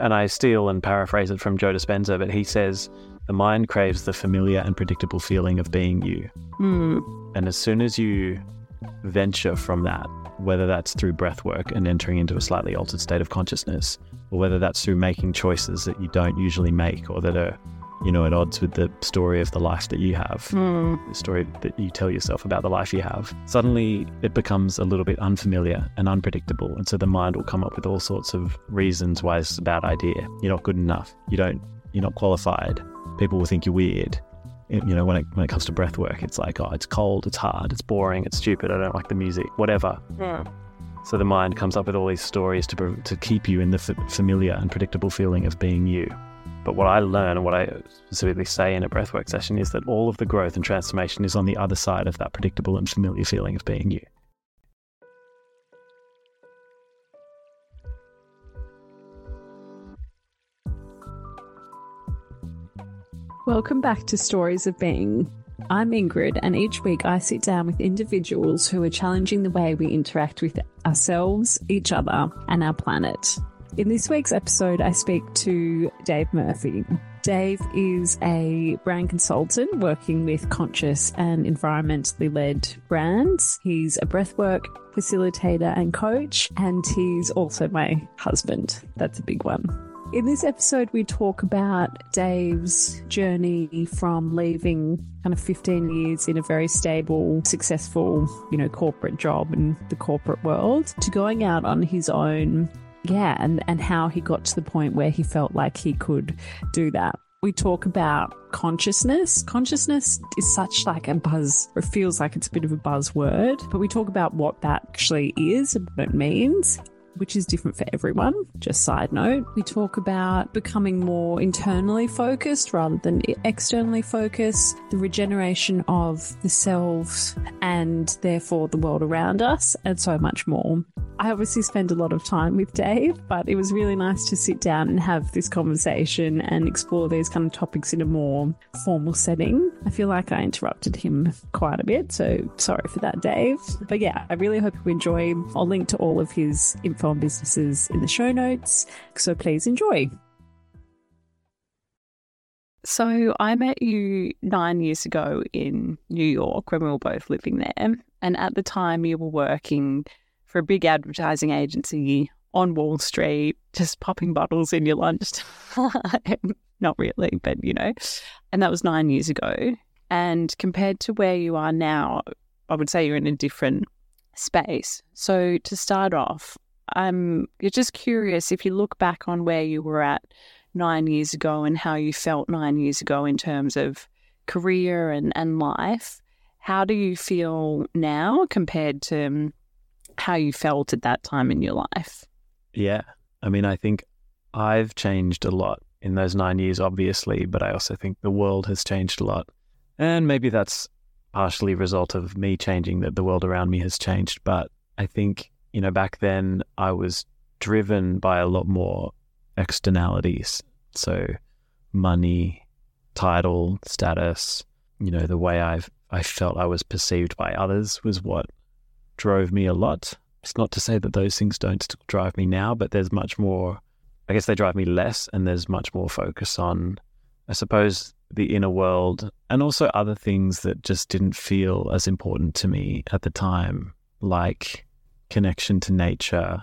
and I steal and paraphrase it from Joe Dispenza, but he says, the mind craves the familiar and predictable feeling of being you. Mm. And as soon as you venture from that, whether that's through breath work and entering into a slightly altered state of consciousness, or whether that's through making choices that you don't usually make or that are, you know, at odds with the story of the life that you have, Mm. the story that you tell yourself about the life you have, suddenly it becomes a little bit unfamiliar and unpredictable. And so the mind will come up with all sorts of reasons why it's a bad idea. You're not good enough. You don't, you're not qualified. People will think you're weird. It- you know, when it, when it comes to breath work, it's like, oh, it's cold, it's hard, it's boring, it's stupid, I don't like the music, whatever. Yeah. So the mind comes up with all these stories to, to keep you in the f- familiar and predictable feeling of being you. But what I learn and what I specifically say in a breathwork session is that all of the growth and transformation is on the other side of that predictable and familiar feeling of being you. Welcome back to Stories of Being. I'm Ingrid, and each week I sit down with individuals who are challenging the way we interact with ourselves, each other, and our planet. In this week's episode, I speak to Dave Murphy. Dave is a brand consultant working with conscious and environmentally led brands. He's a breathwork facilitator and coach, and he's also my husband. That's a big one. In this episode, we talk about Dave's journey from leaving kind of 15 years in a very stable, successful, you know, corporate job in the corporate world to going out on his own. Yeah, and, and how he got to the point where he felt like he could do that. We talk about consciousness. Consciousness is such like a buzz, or feels like it's a bit of a buzzword, but we talk about what that actually is and what it means which is different for everyone. Just side note, we talk about becoming more internally focused rather than externally focused, the regeneration of the selves and therefore the world around us, and so much more. I obviously spend a lot of time with Dave, but it was really nice to sit down and have this conversation and explore these kind of topics in a more formal setting. I feel like I interrupted him quite a bit, so sorry for that, Dave. But yeah, I really hope you enjoy. I'll link to all of his info businesses in the show notes, so please enjoy. So I met you nine years ago in New York when we were both living there. And at the time, you were working for a big advertising agency on Wall Street, just popping bottles in your lunch. Not really, but you know. And that was nine years ago. And compared to where you are now, I would say you're in a different space. So to start off, I'm you're just curious if you look back on where you were at nine years ago and how you felt nine years ago in terms of career and, and life. How do you feel now compared to um, how you felt at that time in your life? Yeah. I mean, I think I've changed a lot in those nine years, obviously, but I also think the world has changed a lot. And maybe that's partially a result of me changing, that the world around me has changed. But I think, you know, back then I was driven by a lot more externalities. So money, title, status, you know, the way I've I felt I was perceived by others was what drove me a lot. It's not to say that those things don't still drive me now, but there's much more I guess they drive me less and there's much more focus on I suppose the inner world and also other things that just didn't feel as important to me at the time, like connection to nature,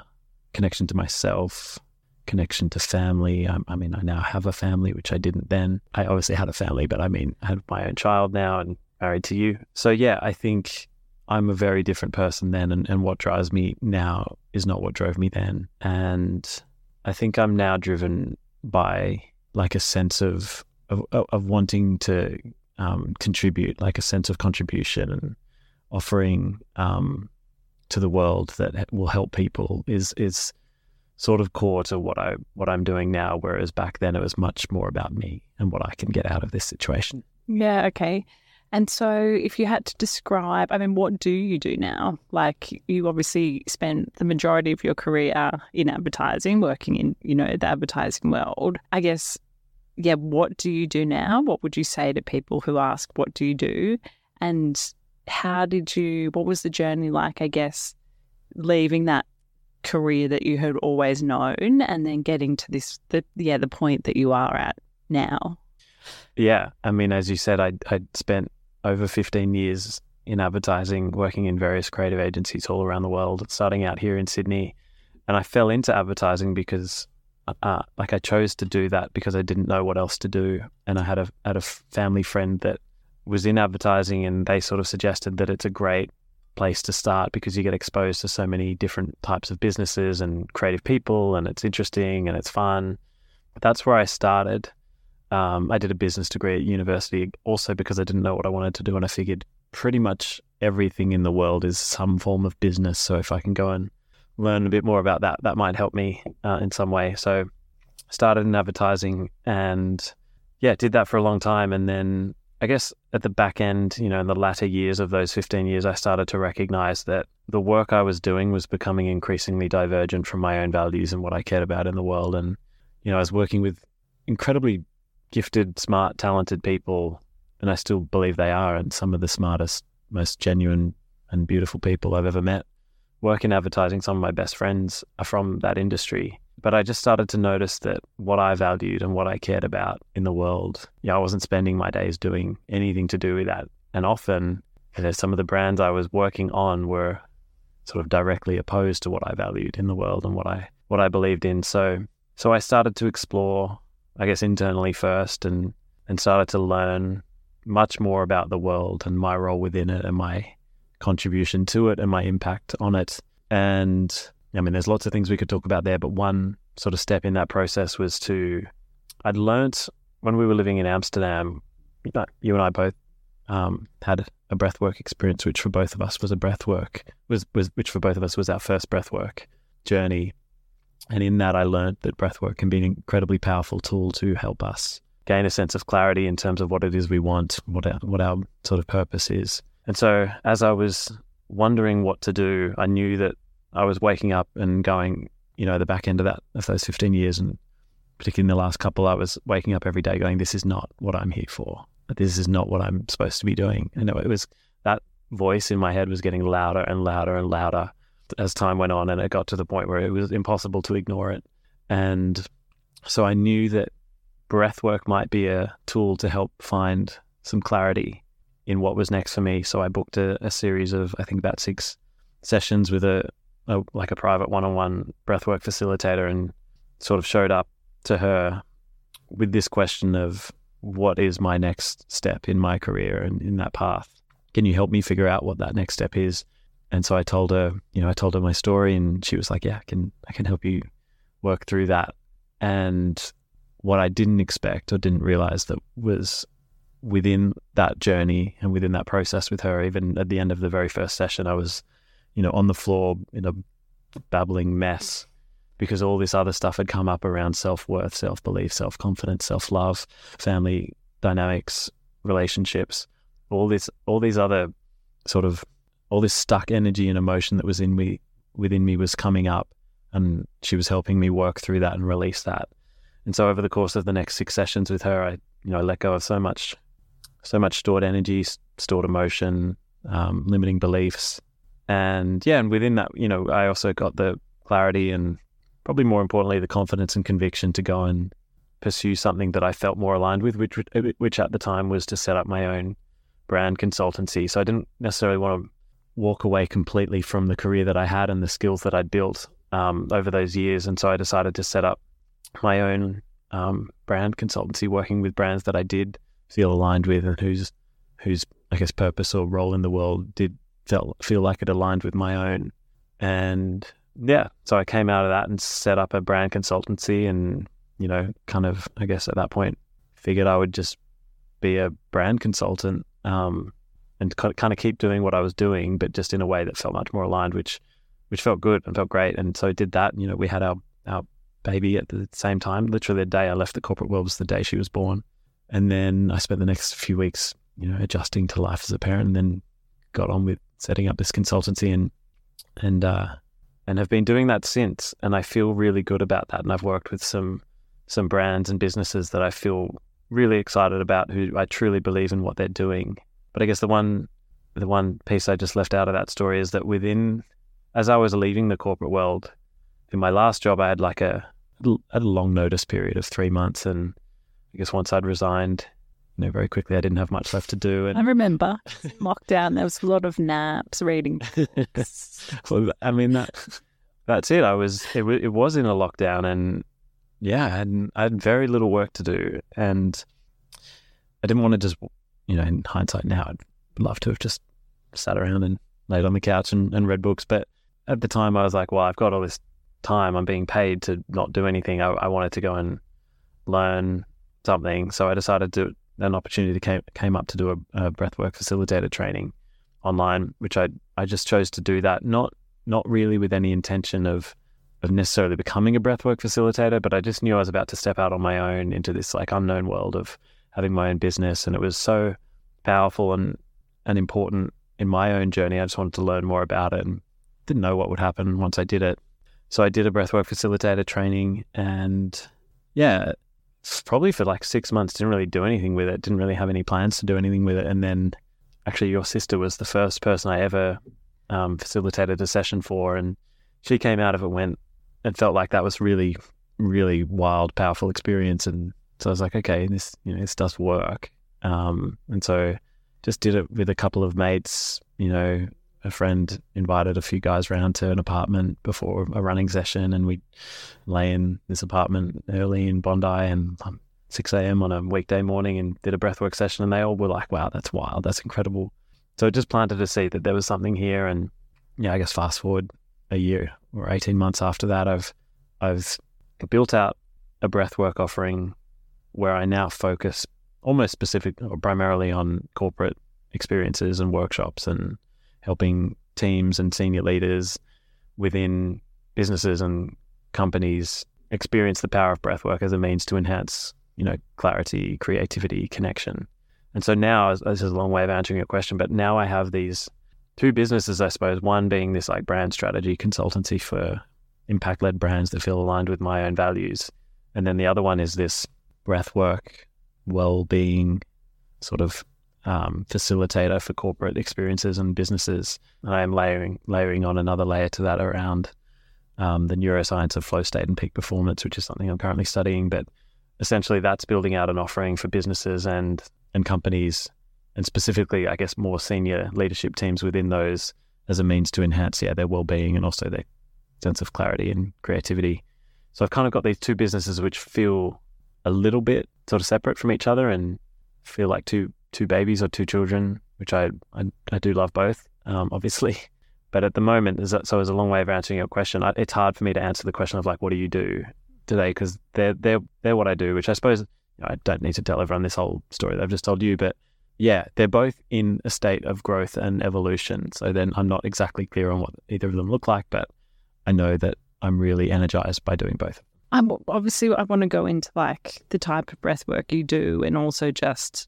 connection to myself, connection to family. I, I, mean, I now have a family, which I didn't then. I obviously had a family, but I mean, I have my own child now and married to you. So, yeah, I think I'm a very different person then. And, and what drives me now is not what drove me then. And I think I'm now driven by like a sense of, of, of wanting to um, contribute, like a sense of contribution and offering um, to the world that will help people is, is, sort of core to what I what I'm doing now, whereas back then it was much more about me and what I can get out of this situation. Yeah, okay. And so if you had to describe, I mean, what do you do now? Like you obviously spent the majority of your career in advertising, working in, you know, the advertising world. I guess yeah, what do you do now? What would you say to people who ask what do you do? And how did you what was the journey like, I guess, leaving that career that you had always known and then getting to this the yeah the point that you are at now? Yeah. I mean as you said i i spent over 15 years in advertising working in various creative agencies all around the world starting out here in sydney. And i fell into advertising because uh, like i chose to do that because i didn't know what else to do. And i had a had a family friend that was in advertising and they sort of suggested that it's a great place to start because you get exposed to so many different types of businesses and creative people, and it's interesting and it's fun. That's where I started. Um, I did a business degree at university also because I didn't know what I wanted to do, and I figured pretty much everything in the world is some form of business. So if I can go and learn a bit more about that, that might help me uh, in some way. So started in advertising and yeah, did that for a long time, and then I guess at the back end, you know, in the latter years of those 15 years, I started to recognize that the work I was doing was becoming increasingly divergent from my own values and what I cared about in the world. And, you know, I was working with incredibly gifted, smart, talented people, and I still believe they are, and some of the smartest, most genuine and beautiful people I've ever met. Work in advertising, some of my best friends are from that industry. But I just started to notice that what I valued and what I cared about in the world, yeah, I wasn't spending my days doing anything to do with that. And often, you know, some of the brands I was working on were sort of directly opposed to what I valued in the world and what I what I believed in. So so I started to explore, I guess, internally first, and and started to learn much more about the world and my role within it and my contribution to it and my impact on it. And I mean, there's lots of things we could talk about there, but one sort of step in that process was to, I'd learnt when we were living in Amsterdam, you and I both um, had a breathwork experience, which for both of us was a breathwork, was, was, which for both of us was our first breathwork journey. And in that, I learned that breathwork can be an incredibly powerful tool to help us gain a sense of clarity in terms of what it is we want, what our, what our sort of purpose is. And so, as I was wondering what to do, I knew that I was waking up and going, you know, the back end of that of those 15 years, and particularly in the last couple, I was waking up every day going, "This is not what I'm here for. This is not what I'm supposed to be doing." And it was that voice in my head was getting louder and louder and louder as time went on, and it got to the point where it was impossible to ignore it. And so I knew that breath work might be a tool to help find some clarity in what was next for me. So I booked a, a series of, I think, about six sessions with a, a, like a private one-on-one breathwork facilitator and sort of showed up to her with this question of what is my next step in my career and in that path? Can you help me figure out what that next step is? And so i told her you know i told her my story and she was like yeah i can i can help you work through that. And what i didn't expect or didn't realize that was within that journey and within that process with her even at the end of the very first session i was you know, on the floor in a babbling mess because all this other stuff had come up around self worth, self belief, self confidence, self love, family dynamics, relationships, all this, all these other sort of, all this stuck energy and emotion that was in me, within me was coming up, and she was helping me work through that and release that. And so over the course of the next six sessions with her, I, you know, let go of so much, so much stored energy, stored emotion, um, limiting beliefs, and yeah, and within that, you know, I also got the clarity and probably more importantly, the confidence and conviction to go and pursue something that I felt more aligned with, which which at the time was to set up my own brand consultancy. So I didn't necessarily want to walk away completely from the career that I had and the skills that I'd built um, over those years. And so I decided to set up my own um, brand consultancy, working with brands that I did feel aligned with and whose whose I guess purpose or role in the world did felt feel like it aligned with my own. And yeah, so I came out of that and set up a brand consultancy and, you know, kind of, I guess at that point, figured I would just be a brand consultant um, and kind of keep doing what I was doing, but just in a way that felt much more aligned, which which felt good and felt great. And so I did that. You know, we had our our baby at the same time. Literally, the day I left the corporate world was the day she was born. And then I spent the next few weeks, you know, adjusting to life as a parent, and then got on with setting up this consultancy and and uh, and have been doing that since. And I feel really good about that. And I've worked with some some brands and businesses that I feel really excited about, who I truly believe in what they're doing. But I guess the one the one piece I just left out of that story is that within as I was leaving the corporate world, in my last job, I had like a, a long notice period of three months. And I guess once I'd resigned, you know, very quickly, I didn't have much left to do. And I remember lockdown, there was a lot of naps, reading. well, I mean, that, that's it. I was, it, it was in a lockdown and yeah, I had, I had very little work to do. And I didn't want to just, you know, in hindsight now, I'd love to have just sat around and laid on the couch and, and read books. But at the time, I was like, well, I've got all this time. I'm being paid to not do anything. I, I wanted to go and learn something. So I decided to, an opportunity came, came up to do a, a breathwork facilitator training online, which I, I just chose to do that, not, not really with any intention of, of necessarily becoming a breathwork facilitator, but I just knew I was about to step out on my own into this like unknown world of having my own business. And it was so powerful and, and important in my own journey. I just wanted to learn more about it and didn't know what would happen once I did it. So I did a breathwork facilitator training and yeah, probably for like six months, didn't really do anything with it, didn't really have any plans to do anything with it. And then actually, your sister was the first person I ever um, facilitated a session for. And she came out of it, went and felt like that was really, really wild, powerful experience. And so I was like, okay, this, you know, this does work. Um, and so just did it with a couple of mates, you know, a friend invited a few guys round to an apartment before a running session, and we lay in this apartment early in Bondi and um, 6 a.m. on a weekday morning and did a breathwork session, and they all were like, "Wow, that's wild, that's incredible." So it just planted a seed that there was something here, and yeah, I guess fast forward a year or 18 months after that, I've I've built out a breathwork offering where I now focus almost specific or primarily on corporate experiences and workshops and helping teams and senior leaders within businesses and companies experience the power of breathwork as a means to enhance, you know, clarity, creativity, connection. And so now, this is a long way of answering your question, but now I have these two businesses, I suppose. One being this like brand strategy consultancy for impact led brands that feel aligned with my own values. And then the other one is this breathwork, well being sort of um, facilitator for corporate experiences and businesses. And I am layering layering on another layer to that around um, the neuroscience of flow state and peak performance, which is something I'm currently studying. But essentially, that's building out an offering for businesses and and companies, and specifically, I guess, more senior leadership teams within those as a means to enhance yeah their well being and also their sense of clarity and creativity. So I've kind of got these two businesses which feel a little bit sort of separate from each other and feel like two two babies or two children, which I I, I do love both, um, obviously. But at the moment, so as a long way of answering your question, I, it's hard for me to answer the question of like, what do you do today? Because they're they're they're what I do, which I suppose you know, I don't need to tell everyone this whole story that I've just told you, but yeah, they're both in a state of growth and evolution. So then I'm not exactly clear on what either of them look like, but I know that I'm really energized by doing both. I'm obviously I want to go into like the type of breath work you do and also just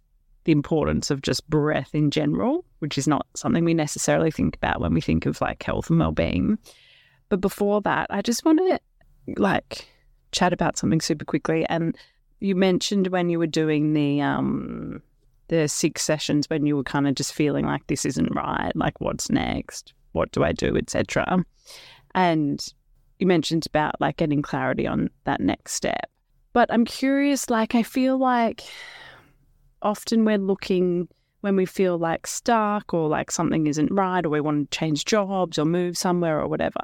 the importance of just breath in general, which is not something we necessarily think about when we think of like health and well-being. But before that, I just want to like chat about something super quickly. And you mentioned when you were doing the um the six sessions when you were kind of just feeling like this isn't right, like what's next, what do I do, etc. And you mentioned about like getting clarity on that next step. But I'm curious, like I feel like often we're looking when we feel like stuck or like something isn't right or we want to change jobs or move somewhere or whatever.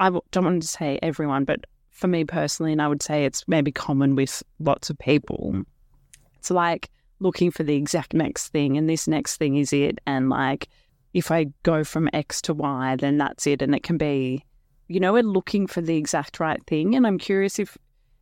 I don't want to say everyone, but for me personally, and I would say it's maybe common with lots of people. It's like looking for the exact next thing, and this next thing is it. And like, if I go from X to Y, then that's it. And it can be, you know, we're looking for the exact right thing. And I'm curious if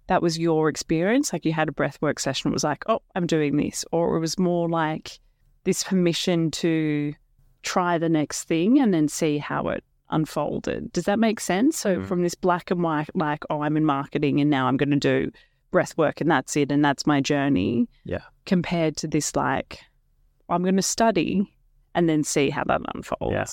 that was your experience? Like you had a breathwork session, it was like, oh, I'm doing this. Or it was more like this permission to try the next thing and then see how it unfolded. Does that make sense? So mm-hmm. from this black and white, like, oh, I'm in marketing and now I'm going to do breath work and that's it and that's my journey. Yeah. Compared to this, like, I'm going to study and then see how that unfolds. Yeah.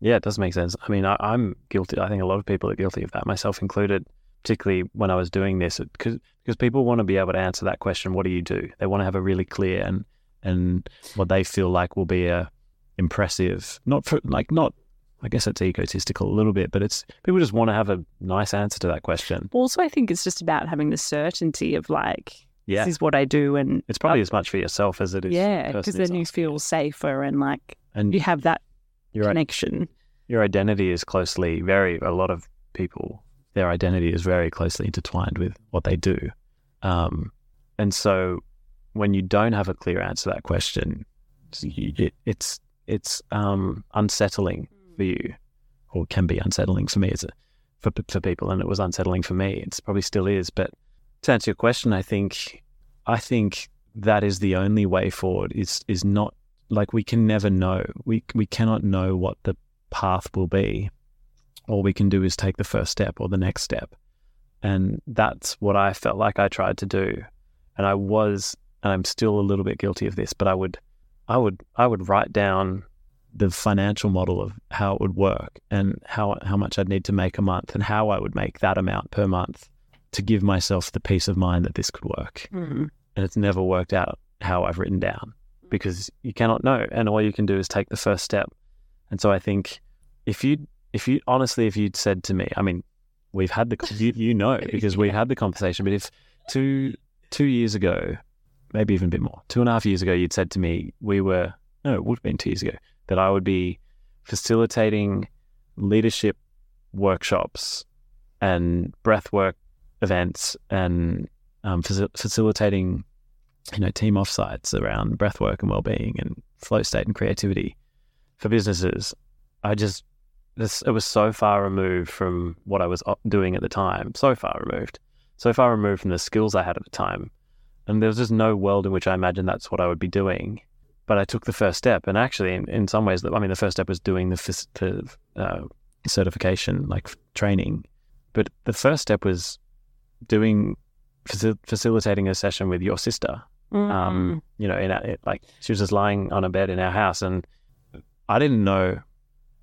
Yeah, it does make sense. I mean, I, I'm guilty. I think a lot of people are guilty of that, myself included particularly when I was doing this, because because people want to be able to answer that question. What do you do? They want to have a really clear and and what they feel like will be a impressive, not for like not I guess it's egotistical a little bit, but it's people just want to have a nice answer to that question. Also, I think it's just about having the certainty of like, Yeah. this is what I do, and It's probably as much for yourself as it is. yeah, because then you feel safer and like and you have that your connection. your identity is closely very a lot of people their identity is very closely intertwined with what they do, um, and so when you don't have a clear answer to that question, it, it's it's um, unsettling for you, or can be unsettling for me as a for for people, and it was unsettling for me. It's probably still is. But to answer your question, I think I think that is the only way forward. Is is not like we can never know. We we cannot know what the path will be. All we can do is take the first step or the next step, and that's what I felt like I tried to do. And I was, and I'm still a little bit guilty of this, but I would, I would, I would write down the financial model of how it would work and how how much I'd need to make a month and how I would make that amount per month to give myself the peace of mind that this could work. Mm. And it's never worked out how I've written down because you cannot know, and all you can do is take the first step. And so I think if you if you honestly if you'd said to me, I mean, we've had the you, you know because we had the conversation, but if two two years ago, maybe even a bit more, two and a half years ago, you'd said to me we were no, it would have been two years ago that I would be facilitating leadership workshops and breathwork events and um, faci- facilitating you know team offsites around breathwork and well-being and flow state and creativity for businesses. I just this it was so far removed from what i was doing at the time so far removed so far removed from the skills i had at the time. And there was just no world in which i imagined that's what i would be doing. But i took the first step and actually in, in some ways i mean the first step was doing the, the uh, certification like training. But the first step was doing faci- facilitating a session with your sister. Mm. um, you know, in a, it, like she was just lying on a bed in our house, and I didn't know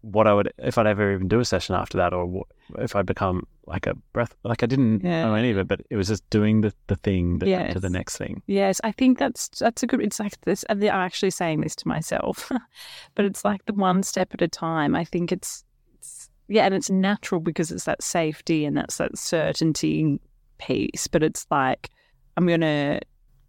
what I would if I'd ever even do a session after that, or if I'd become like a breath. Like I didn't Yeah. know any of it, but it was just doing the the thing that led to the next thing. Yes, I think that's that's a good. It's like this, and I'm actually saying this to myself, but it's like the one step at a time. I think it's, it's yeah, and it's natural because it's that safety and that's that certainty piece. But it's like I'm gonna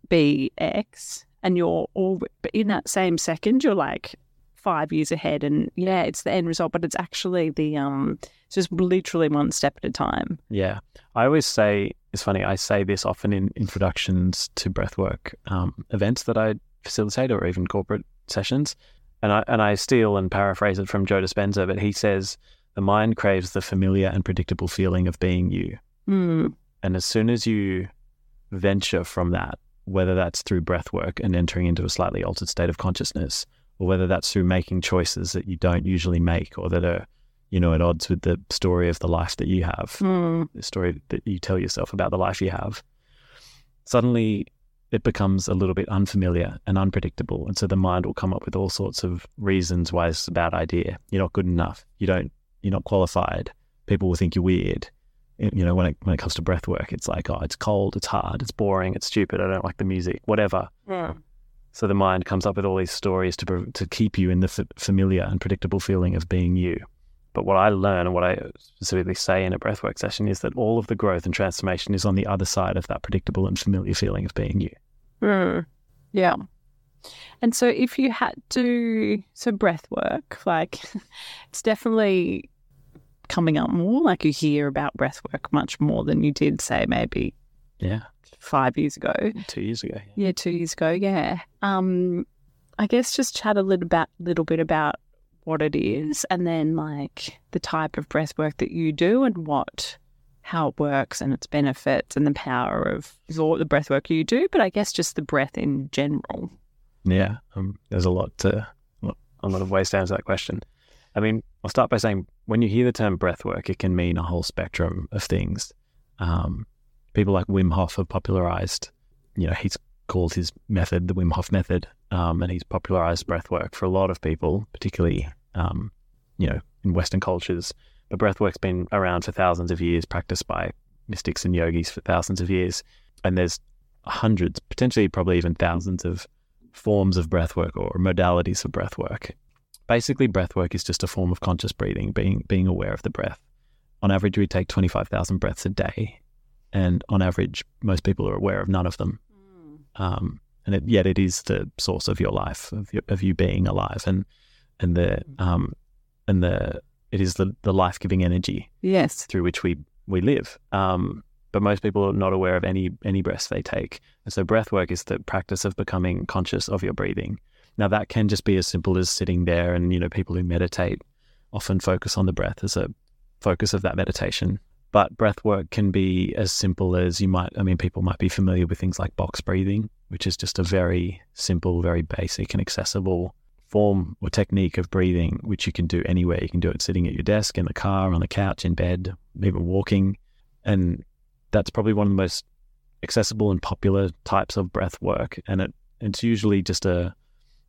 be X, and you're all, but in that same second, you're like five years ahead, and yeah, it's the end result, but it's actually the um, it's just literally one step at a time. Yeah, I always say it's funny. I say this often in introductions to breathwork um, events that I facilitate, or even corporate sessions, and I and I steal and paraphrase it from Joe Dispenza, but he says the mind craves the familiar and predictable feeling of being you, Mm. and as soon as you venture from that, whether that's through breathwork and entering into a slightly altered state of consciousness, or whether that's through making choices that you don't usually make, or that are you know at odds with the story of the life that you have Mm. the story that you tell yourself about the life you have, suddenly it becomes a little bit unfamiliar and unpredictable. And so the mind will come up with all sorts of reasons why it's a bad idea. You're not good enough. You don't, you're not qualified. People will think you're weird. It- You know, when it, when it comes to breath work, it's like, oh, it's cold, it's hard, it's boring, it's stupid, I don't like the music, whatever. Mm. So the mind comes up with all these stories to to keep you in the f- familiar and predictable feeling of being you. But what I learn and what I specifically say in a breathwork session is that all of the growth and transformation is on the other side of that predictable and familiar feeling of being you. Mm. Yeah. And so if you had to, so breath work, like it's definitely coming up more. Like you hear about breath work much more than you did, say, maybe Yeah, five years ago. two years ago. Yeah, two years ago. Yeah. Um, I guess just chat a little about, little bit about what it is, and then like the type of breath work that you do, and what, how it works, and its benefits, and the power of all the breath work you do. But I guess just the breath in general. Yeah, um, there's a lot to a lot of ways to answer that question. I mean, I'll start by saying when you hear the term breath work, it can mean a whole spectrum of things. Um, people like Wim Hof have popularized, you know, he's called his method the Wim Hof method, um, and he's popularized breath work for a lot of people, particularly, um, you know, in Western cultures. But breath work's been around for thousands of years, practiced by mystics and yogis for thousands of years. And there's hundreds, potentially probably even thousands of forms of breath work or modalities of breath work. basically breath work is just a form of conscious breathing, being being aware of the breath. On average, we take twenty five thousand breaths a day, and on average, most people are aware of none of them. Um, and it, yet, it is the source of your life, of, your, of you being alive, and and the um, and the it is the, the life giving energy Yes. through which we we live. Um, but most people are not aware of any any breaths they take. And so breath work is the practice of becoming conscious of your breathing. Now that can just be as simple as sitting there and you know people who meditate often focus on the breath as a focus of that meditation. But breath work can be as simple as you might I mean people might be familiar with things like box breathing, which is just a very simple, very basic and accessible form or technique of breathing, which you can do anywhere. You can do it sitting at your desk, in the car, on the couch, in bed, even walking. And that's probably one of the most accessible and popular types of breath work. And it, it's usually just a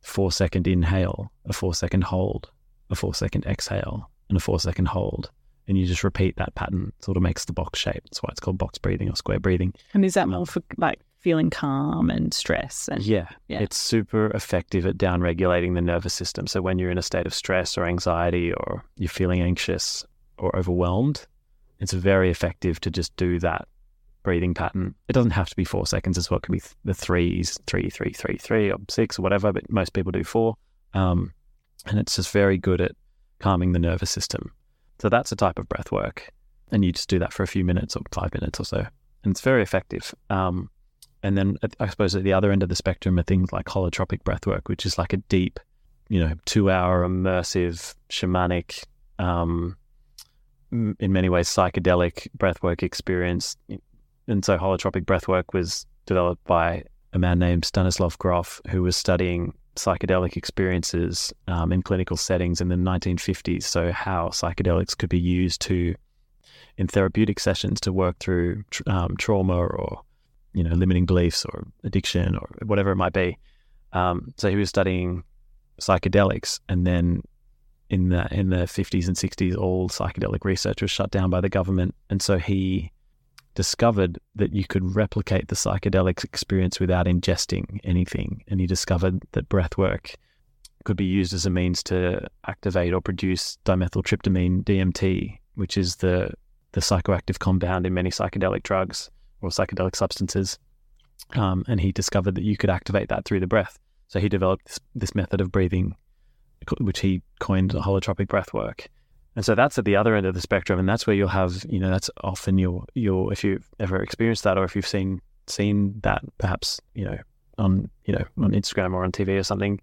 four second inhale, a four second hold, a four second exhale, and a four second hold. And you just repeat that pattern, sort of makes the box shape. That's why it's called box breathing or square breathing. And is that more for like feeling calm and stress and Yeah, Yeah. it's super effective at down regulating the nervous system. So when you're in a state of stress or anxiety or you're feeling anxious or overwhelmed, it's very effective to just do that breathing pattern. It doesn't have to be four seconds as well. It could be th- the threes, three, three, three, three, or six or whatever, but most people do four. Um, and it's just very good at calming the nervous system. So that's a type of breath work. And you just do that for a few minutes or five minutes or so. And it's very effective. Um, and then I suppose at the other end of the spectrum are things like holotropic breath work, which is like a deep, you know, two hour immersive shamanic, um, in many ways psychedelic breathwork experience. And so holotropic breathwork was developed by a man named Stanislav Grof, who was studying psychedelic experiences um, in clinical settings in the 1950s. So how psychedelics could be used to, in therapeutic sessions, to work through tr- um, trauma or you know, limiting beliefs or addiction or whatever it might be. Um, so he was studying psychedelics, and then in the in the fifties and sixties, all psychedelic research was shut down by the government, and so he discovered that you could replicate the psychedelic experience without ingesting anything, and he discovered that breath work could be used as a means to activate or produce dimethyltryptamine DMT, which is the the psychoactive compound in many psychedelic drugs or psychedelic substances. Um, and he discovered that you could activate that through the breath. So he developed this, this method of breathing, which he coined holotropic breath work. And so that's at the other end of the spectrum, and that's where you'll have, you know, that's often your your if you've ever experienced that, or if you've seen seen that, perhaps, you know, on you know on Instagram or on TV or something,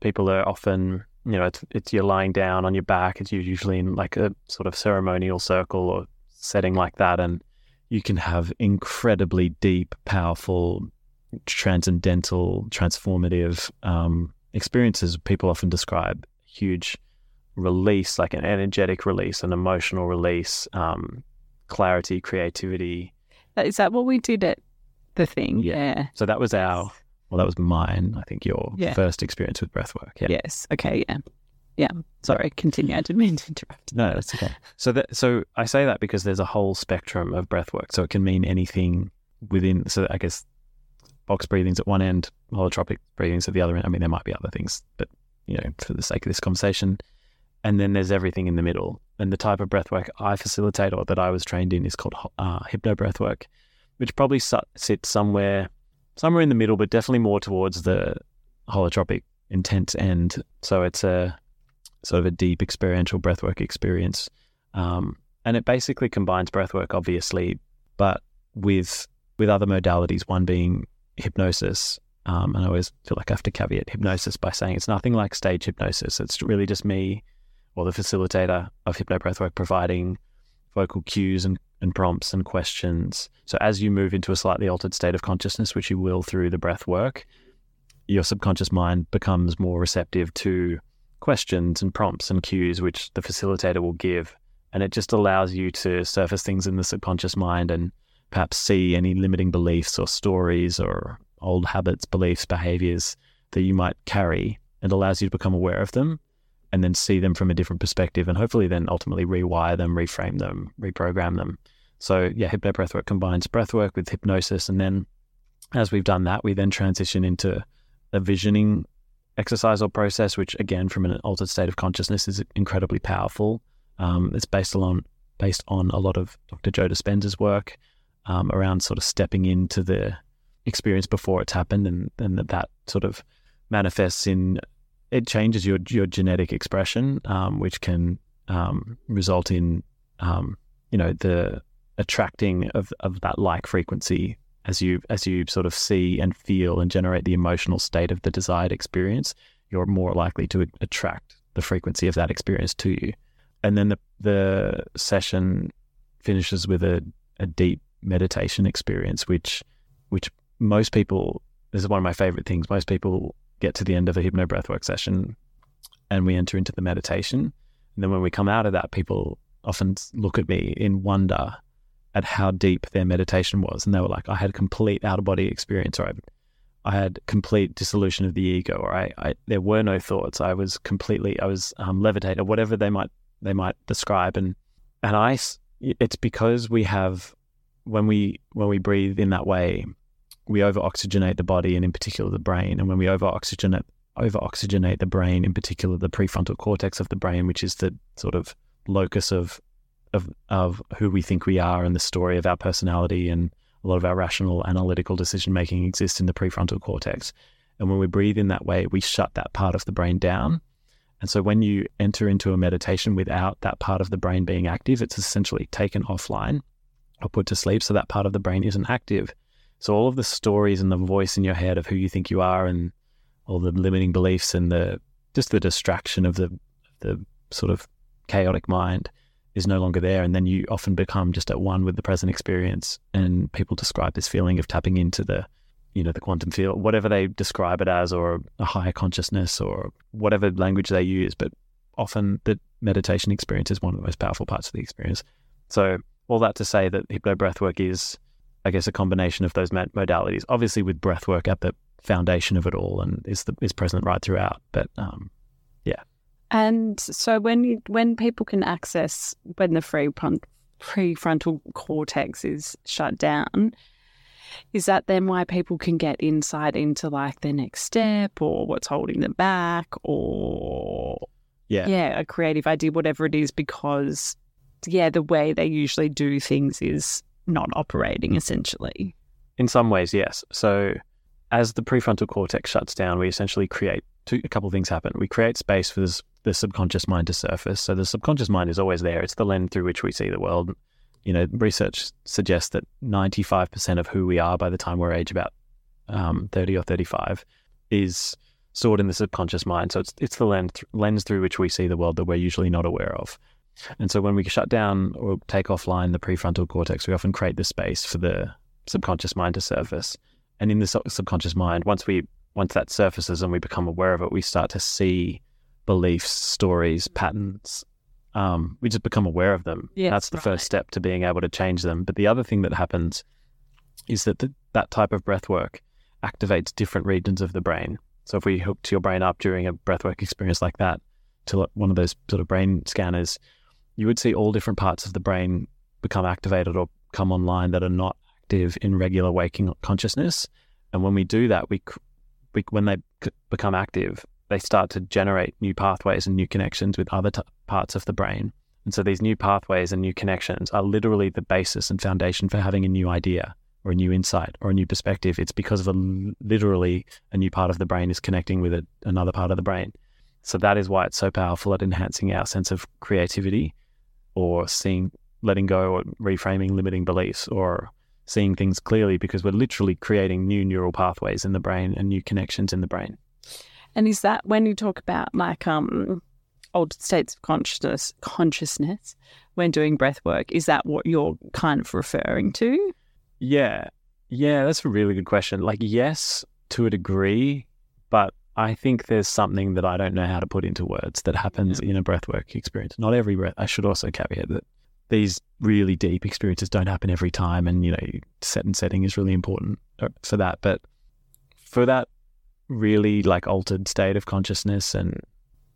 people are often, you know, it's, it's you're lying down on your back. It's usually in like a sort of ceremonial circle or setting like that, and you can have incredibly deep, powerful, transcendental, transformative um, experiences. People often describe huge release, like an energetic release, an emotional release, um, clarity, creativity. is that what we did at the thing? Yeah. Yeah. So that was our, well, that was mine. I think your Yeah. first experience with breathwork. Yeah. Yes. Okay. Yeah. Yeah. Sorry. Continue. I didn't mean to interrupt. No, that's okay. So that so I say that because there's a whole spectrum of breath work. So it can mean anything within so I guess box breathing's at one end, holotropic breathing's at the other end. I mean there might be other things, but you know, for the sake of this conversation. And then there's everything in the middle. And the type of breath work I facilitate or that I was trained in is called uh, hypno breath work, which probably su- sits somewhere somewhere in the middle, but definitely more towards the holotropic intense end. So it's a sort of a deep experiential breathwork experience. Um, and it basically combines breathwork, obviously, but with with other modalities, one being hypnosis. Um, and I always feel like I have to caveat hypnosis by saying it's nothing like stage hypnosis. It's really just me or the facilitator of hypno breathwork providing vocal cues and, and prompts and questions. So as you move into a slightly altered state of consciousness, which you will through the breath work, your subconscious mind becomes more receptive to questions and prompts and cues which the facilitator will give. And it just allows you to surface things in the subconscious mind and perhaps see any limiting beliefs or stories or old habits, beliefs, behaviors that you might carry. It allows you to become aware of them and then see them from a different perspective and hopefully then ultimately rewire them, reframe them, reprogram them. So yeah, hypno breathwork combines breathwork with hypnosis. And then as we've done that, we then transition into a visioning exercise or process, which again, from an altered state of consciousness, is incredibly powerful. Um, it's based on based on a lot of Dr. Joe Dispenza's work um, around sort of stepping into the experience before it's happened, and and that, that sort of manifests in it changes your your genetic expression, um, which can um, result in um, you know the attracting of, of that like frequency as you as you sort of see and feel and generate the emotional state of the desired experience, you're more likely to attract the frequency of that experience to you. And then the the session finishes with a, a deep meditation experience, which which most people this is one of my favorite things. Most people get to the end of a hypno breathwork session and we enter into the meditation. And then when we come out of that, people often look at me in wonder at how deep their meditation was. And they were like, I had a complete out of body experience, or I, I had complete dissolution of the ego, or I, I, there were no thoughts. I was completely, I was um, levitated, whatever they might they might describe. And and I, it's because we have when we when we breathe in that way, we over oxygenate the body and in particular the brain. And when we over oxygenate over oxygenate the brain, in particular the prefrontal cortex of the brain, which is the sort of locus of of of who we think we are and the story of our personality and a lot of our rational analytical decision making exists in the prefrontal cortex. And when we breathe in that way, we shut that part of the brain down. And so when you enter into a meditation without that part of the brain being active, it's essentially taken offline or put to sleep. So that part of the brain isn't active. So all of the stories and the voice in your head of who you think you are and all the limiting beliefs and the just the distraction of the the sort of chaotic mind is no longer there. And then you often become just at one with the present experience. And people describe this feeling of tapping into the, you know, the quantum field, whatever they describe it as, or a higher consciousness, or whatever language they use. But often the meditation experience is one of the most powerful parts of the experience. So all that to say that hypno breathwork is, I guess, a combination of those modalities. Obviously, with breathwork at the foundation of it all, and is the is present right throughout. But um, yeah. And so when you, when people can access when the free prefrontal cortex is shut down, is that then why people can get insight into like their next step or what's holding them back or yeah yeah a creative idea whatever it is because yeah the way they usually do things is not operating essentially in some ways yes so as the prefrontal cortex shuts down we essentially create two, a couple of things happen we create space for this the subconscious mind to surface. So the subconscious mind is always there. It's the lens through which we see the world. You know, research suggests that 95% of who we are by the time we're age about um, 30 or 35 is stored in the subconscious mind. So it's it's the lens lens through which we see the world that we're usually not aware of. And so when we shut down or take offline the prefrontal cortex, we often create the space for the subconscious mind to surface. And in the subconscious mind, once we once that surfaces and we become aware of it, we start to see beliefs, stories, patterns. Um, we just become aware of them. Yes, That's the right. first step to being able to change them. But the other thing that happens is that the, that type of breath work activates different regions of the brain. So if we hooked your brain up during a breathwork experience like that to one of those sort of brain scanners, you would see all different parts of the brain become activated or come online that are not active in regular waking consciousness. And when we do that, we, we when they become active, they start to generate new pathways and new connections with other t- parts of the brain. And so these new pathways and new connections are literally the basis and foundation for having a new idea or a new insight or a new perspective. It's because of a literally a new part of the brain is connecting with a, another part of the brain. So that is why it's so powerful at enhancing our sense of creativity or seeing, letting go or reframing limiting beliefs or seeing things clearly because we're literally creating new neural pathways in the brain and new connections in the brain. And is that when you talk about like um altered states of consciousness consciousness when doing breath work, is that what you're kind of referring to? Yeah. Yeah, that's a really good question. Like yes, to a degree, but I think there's something that I don't know how to put into words that happens in a breathwork experience. Not every breath. I should also caveat that these really deep experiences don't happen every time, and you know, set and setting is really important uh, for that. But for that really like altered state of consciousness and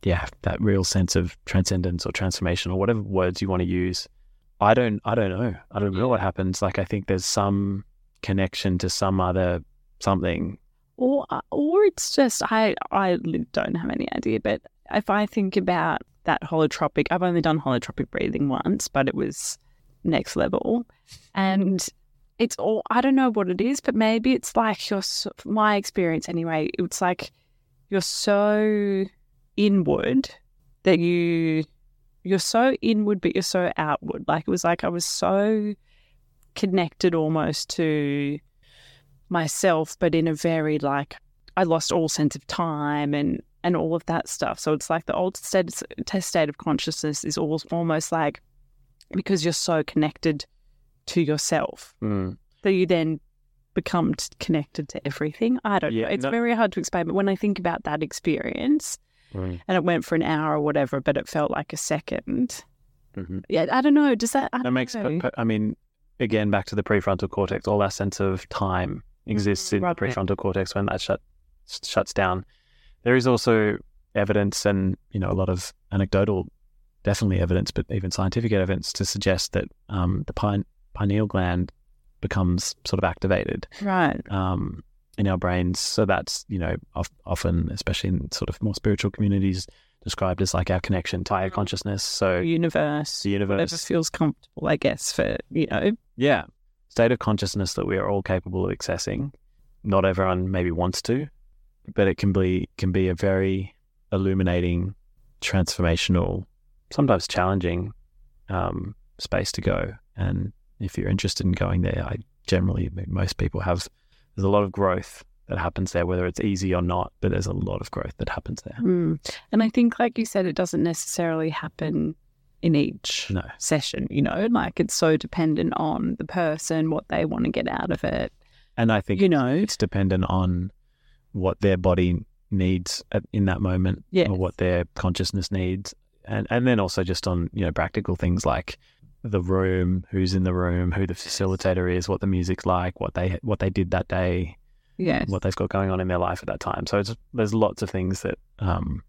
yeah, that real sense of transcendence or transformation or whatever words you want to use. I don't I don't know. I don't know what happens. Like I think there's some connection to some other something or or it's just I I don't have any idea. But if I think about that holotropic, I've only done holotropic breathing once, but it was next level, and it's all I don't know what it is, but maybe it's like your my experience anyway. It's like you're so inward that you you're so inward, but you're so outward. Like it was like I was so connected almost to myself, but in a very like I lost all sense of time and and all of that stuff. So it's like the old state state of consciousness is almost like because you're so connected to yourself mm. that you then become connected to everything. I don't yeah, know. It's no. very hard to explain, but when I think about that experience, mm. and it went for an hour or whatever, but it felt like a 2nd mm-hmm. Yeah, I don't know. Does that? I that makes. Know. I mean, again, back to the prefrontal cortex. All that sense of time exists in the prefrontal cortex when that shut shuts down. There is also evidence, and you know, a lot of anecdotal, definitely evidence, but even scientific evidence to suggest that um, the pine, pineal gland becomes sort of activated, right, um, in our brains. So that's you know of, often, especially in sort of more spiritual communities, described as like our connection to higher consciousness. So universe, the universe, whatever feels comfortable, I guess, for you know, yeah, state of consciousness that we are all capable of accessing. Not everyone maybe wants to, but it can be can be a very illuminating, transformational, sometimes challenging um, space to go. And if you're interested in going there, I generally most people have. There's a lot of growth that happens there, whether it's easy or not, but there's a lot of growth that happens there. Mm. And I think, like you said, it doesn't necessarily happen in each no. session, you know, like it's so dependent on the person, what they want to get out of it. And I think, you know, it's dependent on what their body needs at, in that moment yes. or what their consciousness needs. And, and then also just on, you know, practical things like the room, who's in the room, who the facilitator is, what the music's like, what they what they did that day, yes. what they've got going on in their life at that time. So there's lots of things that um,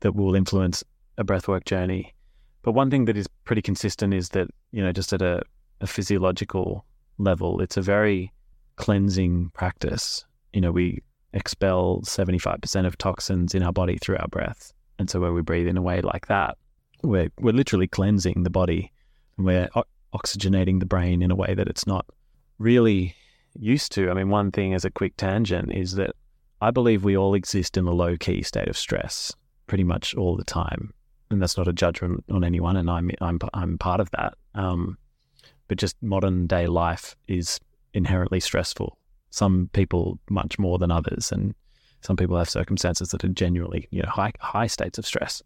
that will influence a breathwork journey. But one thing that is pretty consistent is that you know just at a, a physiological level, it's a very cleansing practice. You know, we expel 75% of toxins in our body through our breath. And so when we breathe in a way like that, we're, we're literally cleansing the body and we're o- oxygenating the brain in a way that it's not really used to. I mean, one thing as a quick tangent is that I believe we all exist in a low key state of stress pretty much all the time. And that's not a judgment on anyone, and I'm I'm I'm part of that. Um, but just modern day life is inherently stressful. Some people much more than others, and some people have circumstances that are genuinely you know high high states of stress.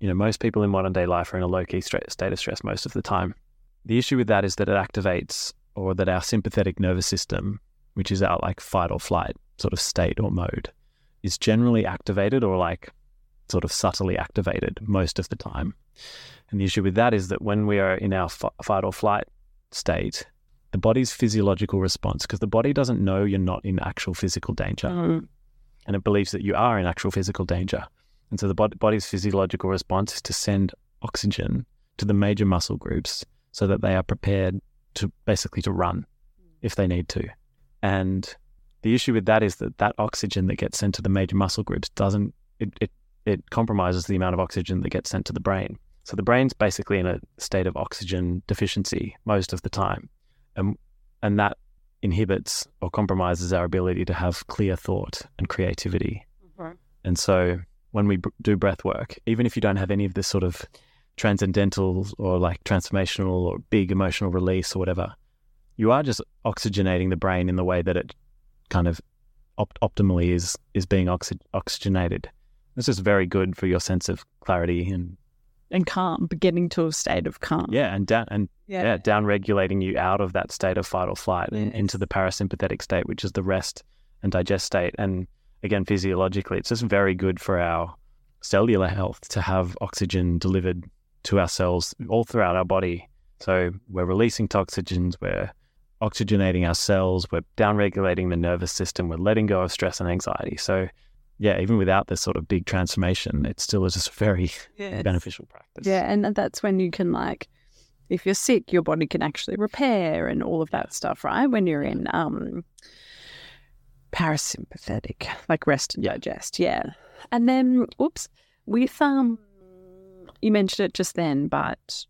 You know, most people in modern day life are in a low key state of stress most of the time. The issue with that is that it activates or that our sympathetic nervous system, which is our like fight or flight sort of state or mode, is generally activated or like sort of subtly activated most of the time. And the issue with that is that when we are in our f- fight or flight state, the body's physiological response, because the body doesn't know you're not in actual physical danger, mm. and it believes that you are in actual physical danger. And so the body's physiological response is to send oxygen to the major muscle groups so that they are prepared to basically to run if they need to. And the issue with that is that that oxygen that gets sent to the major muscle groups doesn't it, it it compromises the amount of oxygen that gets sent to the brain. So the brain's basically in a state of oxygen deficiency most of the time. And and that inhibits or compromises our ability to have clear thought and creativity. Mm-hmm. And so when we b- do breath work, even if you don't have any of this sort of transcendental or like transformational or big emotional release or whatever, you are just oxygenating the brain in the way that it kind of op- optimally is is being oxy- oxygenated. This is very good for your sense of clarity and and calm, getting to a state of calm. Yeah, and down and yeah, yeah down regulating you out of that state of fight or flight yes. into the parasympathetic state, which is the rest and digest state. And again, physiologically, it's just very good for our cellular health to have oxygen delivered to our cells all throughout our body. So we're releasing toxins, we're oxygenating our cells, we're downregulating the nervous system, we're letting go of stress and anxiety. So yeah, even without this sort of big transformation, it still is just a very beneficial practice. Yeah, and that's when you can like if you're sick, your body can actually repair and all of that stuff, right? When you're in um parasympathetic, like rest and digest. Yeah. And then, oops, with um, you mentioned it just then, but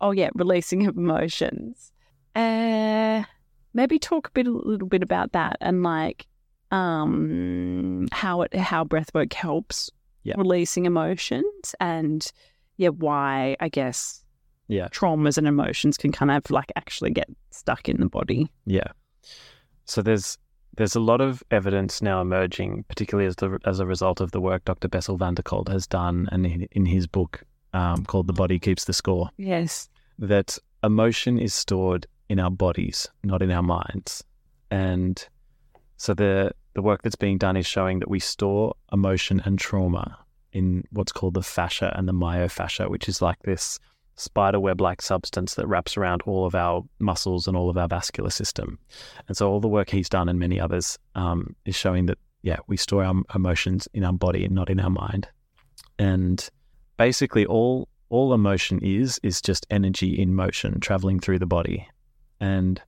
oh yeah, releasing of emotions. Uh, maybe talk a bit, a little bit about that and like um how it how breathwork helps Yeah. releasing emotions and yeah why I guess Yeah. traumas and emotions can kind of like actually get stuck in the body. Yeah. So there's there's a lot of evidence now emerging, particularly as the as a result of the work Dr. Bessel van der Kolk has done, and in, in his book um, called "The Body Keeps the Score," Yes. that emotion is stored in our bodies, not in our minds. And so the the work that's being done is showing that we store emotion and trauma in what's called the fascia and the myofascia, which is like this spider web like substance that wraps around all of our muscles and all of our vascular system. And so all the work he's done and many others um, is showing that yeah, we store our emotions in our body and not in our mind. And basically all all emotion is is just energy in motion traveling through the body. And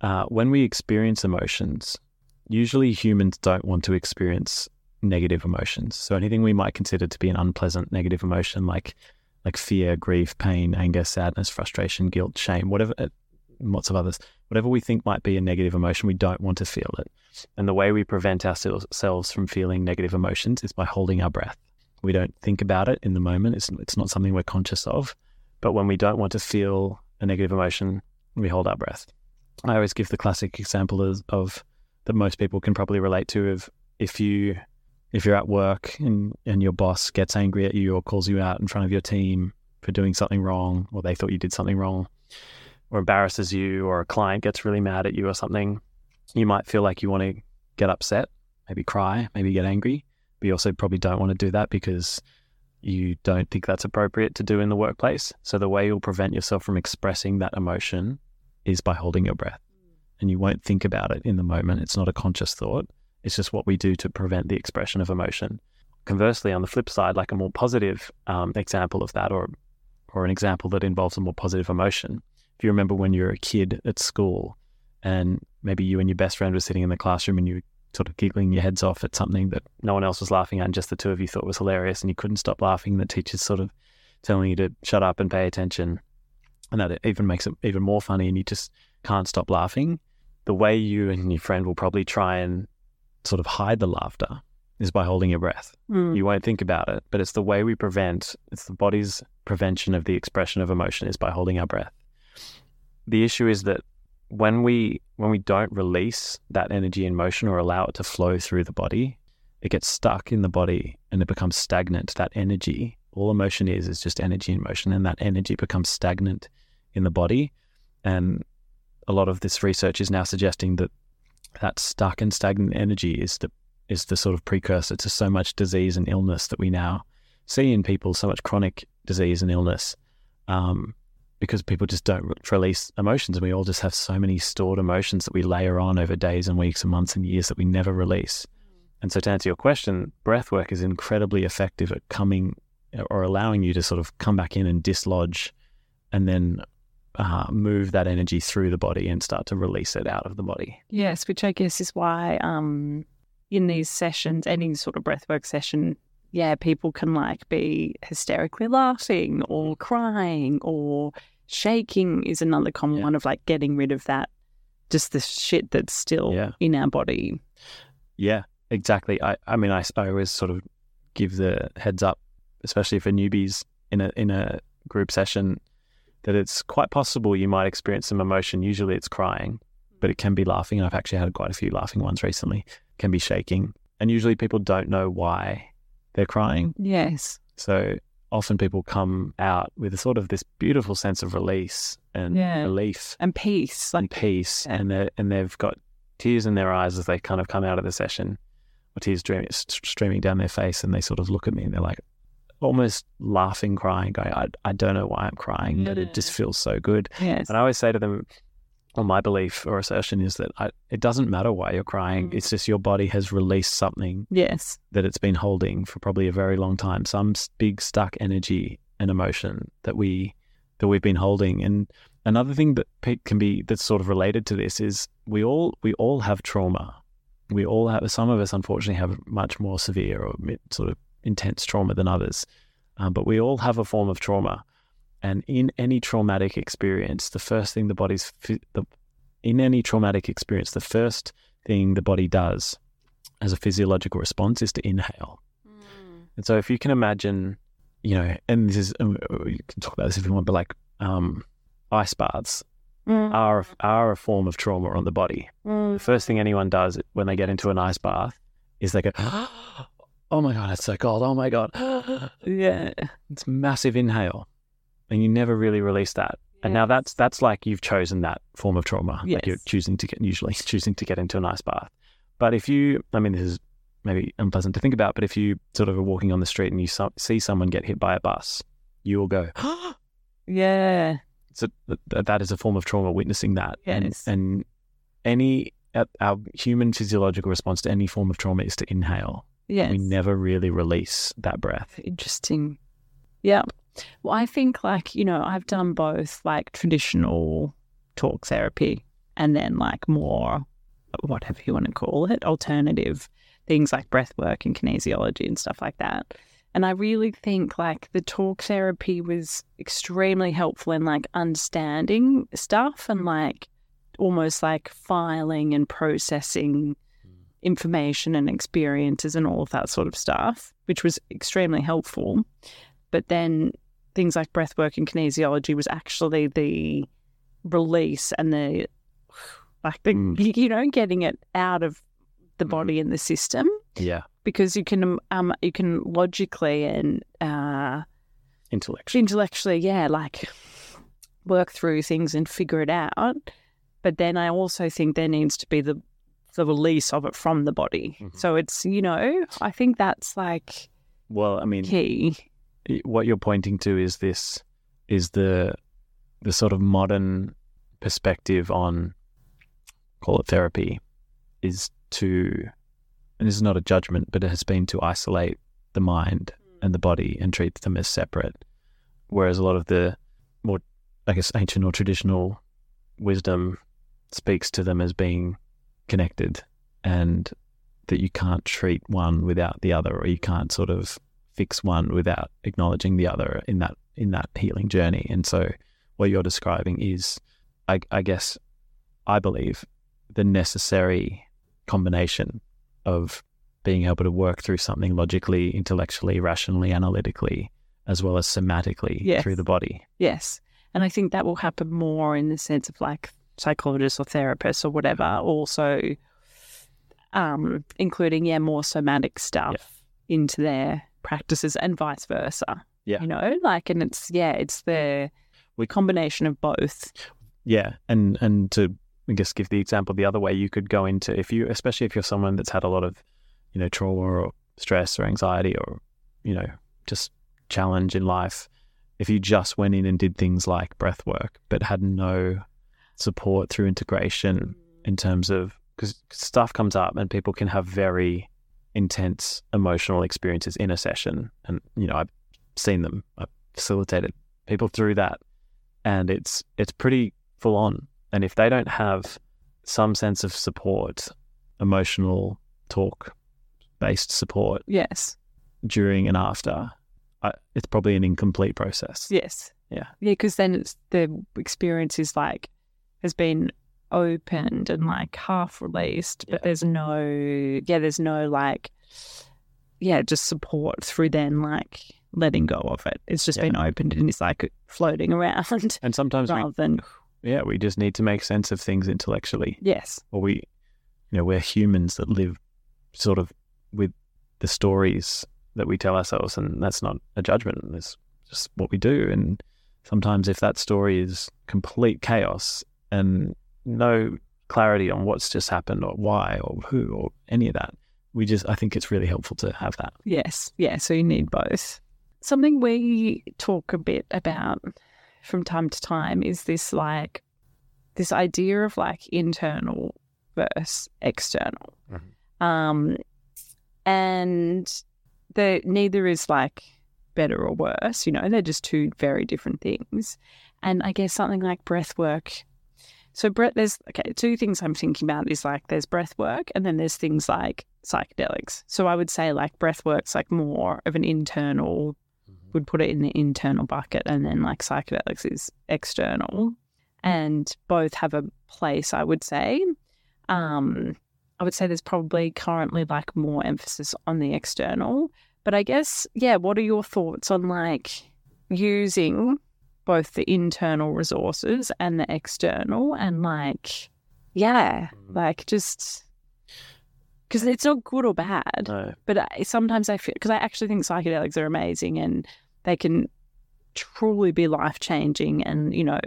uh, when we experience emotions, usually humans don't want to experience negative emotions. So anything we might consider to be an unpleasant negative emotion, like like fear, grief, pain, anger, sadness, frustration, guilt, shame, whatever, uh, lots of others, whatever we think might be a negative emotion, we don't want to feel it. And the way we prevent ourselves from feeling negative emotions is by holding our breath. We don't think about it in the moment. It's, it's not something we're conscious of. But when we don't want to feel a negative emotion, we hold our breath. I always give the classic example of, of that most people can probably relate to of if you if you're at work and, and your boss gets angry at you or calls you out in front of your team for doing something wrong or they thought you did something wrong or embarrasses you or a client gets really mad at you or something, you might feel like you want to get upset, maybe cry, maybe get angry. But you also probably don't want to do that because you don't think that's appropriate to do in the workplace. So the way you'll prevent yourself from expressing that emotion is by holding your breath. And you won't think about it in the moment. It's not a conscious thought. It's just what we do to prevent the expression of emotion. Conversely, on the flip side, like a more positive um, example of that, or or an example that involves a more positive emotion. If you remember when you were a kid at school, and maybe you and your best friend were sitting in the classroom and you were sort of giggling your heads off at something that no one else was laughing at, and just the two of you thought was hilarious, and you couldn't stop laughing. The teacher's sort of telling you to shut up and pay attention, and that even makes it even more funny, and you just can't stop laughing. The way you and your friend will probably try and sort of hide the laughter is by holding your breath. Mm. You won't think about it, but it's the way we prevent, it's the body's prevention of the expression of emotion is by holding our breath. The issue is that when we when we don't release that energy in motion or allow it to flow through the body, it gets stuck in the body and it becomes stagnant. That energy, all emotion is is just energy in motion, and that energy becomes stagnant in the body. And a lot of this research is now suggesting that that stuck and stagnant energy is the is the sort of precursor to so much disease and illness that we now see in people, so much chronic disease and illness, um, because people just don't release emotions, and we all just have so many stored emotions that we layer on over days and weeks and months and years that we never release. And so, to answer your question, breath work is incredibly effective at coming or allowing you to sort of come back in and dislodge, and then uh, move that energy through the body and start to release it out of the body. Yes, which I guess is why um, in these sessions, any sort of breathwork session, yeah, people can like be hysterically laughing or crying or shaking is another common Yeah. one of like getting rid of that, just the shit that's still Yeah. in our body. Yeah, exactly. I, I mean, I, I always sort of give the heads up, especially for newbies in a in a group session, that it's quite possible you might experience some emotion. Usually, it's crying, but it can be laughing. And I've actually had quite a few laughing ones recently. Can be shaking, and usually people don't know why they're crying. Yes. So often people come out with a sort of this beautiful sense of release and Yeah. relief And peace. and Like, peace, Yeah. and they and they've got tears in their eyes as they kind of come out of the session, or tears streaming, streaming down their face, and they sort of look at me and they're like, almost laughing, crying, going, "I I don't know why I'm crying, but it just feels so good." yes. And I always say to them, well, my belief or assertion is that I, it doesn't matter why you're crying. Mm. It's just your body has released something Yes. that it's been holding for probably a very long time, some big stuck energy and emotion that we that we've been holding. And another thing that can be that's sort of related to this is we all we all have trauma. we all have, some of us unfortunately have much more severe or sort of intense trauma than others, um, but we all have a form of trauma. And in any traumatic experience, the first thing the body's, the, in any traumatic experience, the first thing the body does as a physiological response is to inhale. And so if you can imagine, you know, and this is, you can talk about this if you want, but like um, ice baths Mm. are, are a form of trauma on the body. The first thing anyone does when they get into an ice bath is they go, oh my God, it's so cold. Oh my God. Yeah. It's massive inhale. And you never really release that. And now that's that's like you've chosen that form of trauma. Like you're choosing to get usually choosing to get into an ice bath. But if you I mean this is maybe unpleasant to think about, but if you sort of are walking on the street and you so- see someone get hit by a bus, you will go, Yeah. so th- that is a form of trauma witnessing that Yes. and and any our human physiological response to any form of trauma is to inhale Yes. we never really release that breath Interesting. Yeah. Well, I think like, you know, I've done both like traditional talk therapy and then like more, whatever you want to call it, alternative things like breath work and kinesiology and stuff like that. And I really think like the talk therapy was extremely helpful in like understanding stuff and like almost like filing and processing information and experiences and all of that sort of stuff, which was extremely helpful. But then things like breathwork and kinesiology was actually the release and the like the Mm. you know getting it out of the body and the system. Yeah. Because you can um you can logically and uh intellectual intellectually yeah like work through things and figure it out. But then i also think there needs to be the the release of it from the body. Mhm. so it's you know i think that's like well i mean key. what you're pointing to is this is the the sort of modern perspective on call it therapy is to and this is not a judgment but it has been to isolate the mind and the body and treat them as separate. Whereas a lot of the more i guess ancient or traditional wisdom speaks to them as being connected and that you can't treat one without the other or you can't sort of fix one without acknowledging the other in that in that healing journey. And so, what you're describing is, I, I guess, I believe, the necessary combination of being able to work through something logically, intellectually, rationally, analytically, as well as somatically Yes. through the body. yes and i think that will happen more in the sense of like psychologists or therapists or whatever also um including yeah more somatic stuff into their practices and vice versa Yeah. you know like and it's yeah it's the We- combination of both Yeah, and and to I guess give the example the other way, you could go into if you, especially if you're someone that's had a lot of, you know, trauma or stress or anxiety or, you know, just challenge in life. If you just went in and did things like breath work, but had no support through integration in terms of because stuff comes up and people can have very intense emotional experiences in a session, and you know, I've seen them, I've facilitated people through that, and it's it's pretty full on. And if they don't have some sense of support, emotional talk based support yes during and after, I, it's probably an incomplete process. Yes. Yeah. Yeah, because then it's the experience is like has been opened and like half released, but Yeah. there's no yeah, there's no like yeah, just support through then like letting go of it. It's just Yeah. been opened and it's like floating around And sometimes we, rather than yeah, we just need to make sense of things intellectually. yes. Or we, you know, we're humans that live sort of with the stories that we tell ourselves, and that's not a judgment. It's just what we do. And sometimes, if that story is complete chaos and no clarity on what's just happened or why or who or any of that, we just, I think it's really helpful to have that. Yes. Yeah. So you need both. Something we talk a bit about from time to time is this like this idea of like internal versus external. Um and the neither is like better or worse, you know, they're just two very different things. And I guess something like breath work So breath, there's okay, two things I'm thinking about is like there's breath work and then there's things like psychedelics. So I would say like breath work's like more of an internal would put it in the internal bucket and then like psychedelics is external. And both have a place, I would say. Um, I would say there's probably currently like more emphasis on the external. But I guess, yeah, what are your thoughts on like using both the internal resources and the external and like, yeah, mm. like just because it's not good or bad. No. But I, sometimes I feel because I actually think psychedelics are amazing and they can truly be life changing. And you know,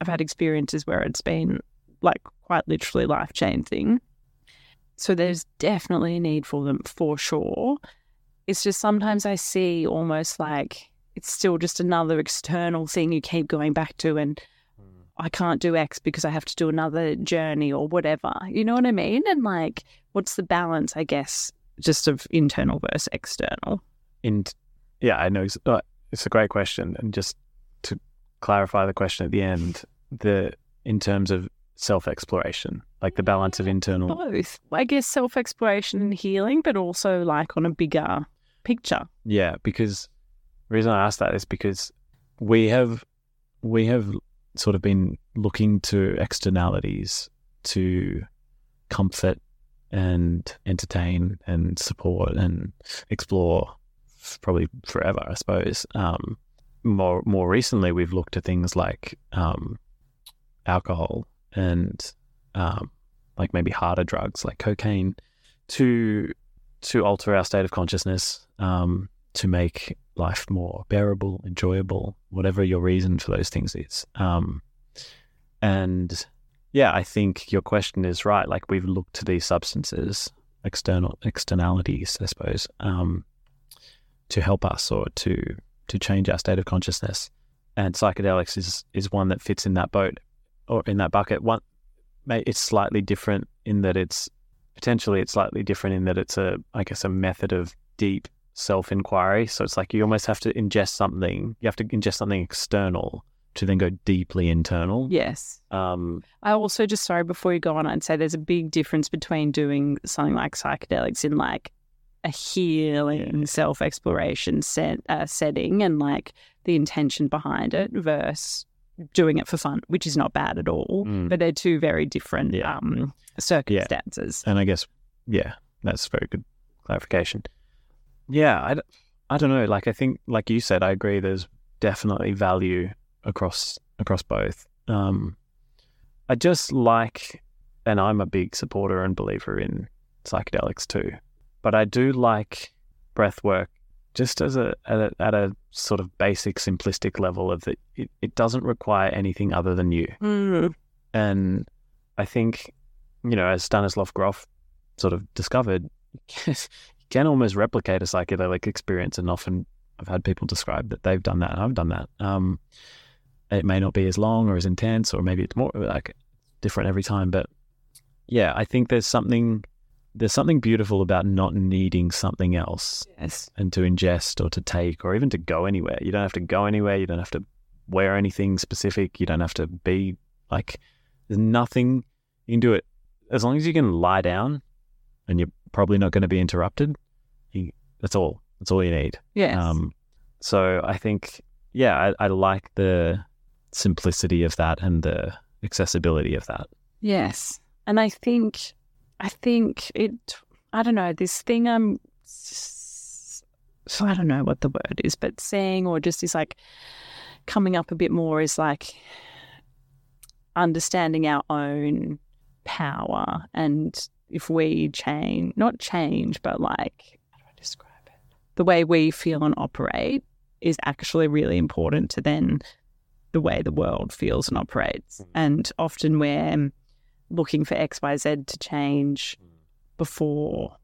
I've had experiences where it's been like quite literally life changing. So there's definitely a need for them for sure. It's just sometimes I see almost like it's still just another external thing you keep going back to and I can't do X because I have to do another journey or whatever. You know what I mean? And like, what's the balance, I guess, just of internal versus external? In yeah, I know it's, uh, it's a great question, and just to clarify the question at the end, the in terms of self exploration, like the balance of internal. Both. I guess self exploration and healing, but also like on a bigger picture. Yeah, because the reason I ask that is because we have we have sort of been looking to externalities to comfort and entertain and support and explore probably forever, I suppose. Um, more more recently, we've looked at things like um, alcohol and um, like maybe harder drugs like cocaine to to alter our state of consciousness, um, to make life more bearable, enjoyable, whatever your reason for those things is. Um, and yeah, I think your question is right. Like we've looked to these substances, external externalities, I suppose, um, to help us or to to change our state of consciousness. And psychedelics is is one that fits in that boat or in that bucket. One, it's slightly different in that it's potentially it's slightly different in that it's a I guess a method of deep self inquiry. So it's like you almost have to ingest something. You have to ingest something external to then go deeply internal. Yes. Um, I also just sorry before you go on, I'd say there's a big difference between doing something like psychedelics in like a healing self exploration set, uh, setting and like the intention behind it versus doing it for fun, which is not bad at all. Mm. But they're two very different Yeah. um, circumstances. and I guess yeah, that's very good clarification. Yeah, I, I don't know. Like I think, like you said, I agree. There's definitely value across across both. Um, I just like, and I'm a big supporter and believer in psychedelics too. But I do like breath work just as a at a, at a sort of basic, simplistic level of that. It, it doesn't require anything other than you. Mm. And I think, you know, as Stanislav Grof sort of discovered, can almost replicate a psychedelic experience. And often I've had people describe that they've done that and I've done that. Um, it may not be as long or as intense, or maybe it's more like different every time. But yeah, I think there's something there's something beautiful about not needing something else Yes. and to ingest or to take or even to go anywhere. You don't have to go anywhere. You don't have to wear anything specific. You don't have to be like, there's nothing. You can do it as long as you can lie down and you're probably not going to be interrupted. You, that's all. That's all you need. Yes. Um, so I think, yeah, I, I like the simplicity of that and the accessibility of that. Yes. And I think, I think it, I don't know, this thing I'm, so I don't know what the word is, but saying or just is like coming up a bit more is like understanding our own power. And if we change, not change, but like, how do I describe it? The way we feel and operate is actually really important to then the way the world feels and operates. Mm. And often we're looking for XYZ to change mm. before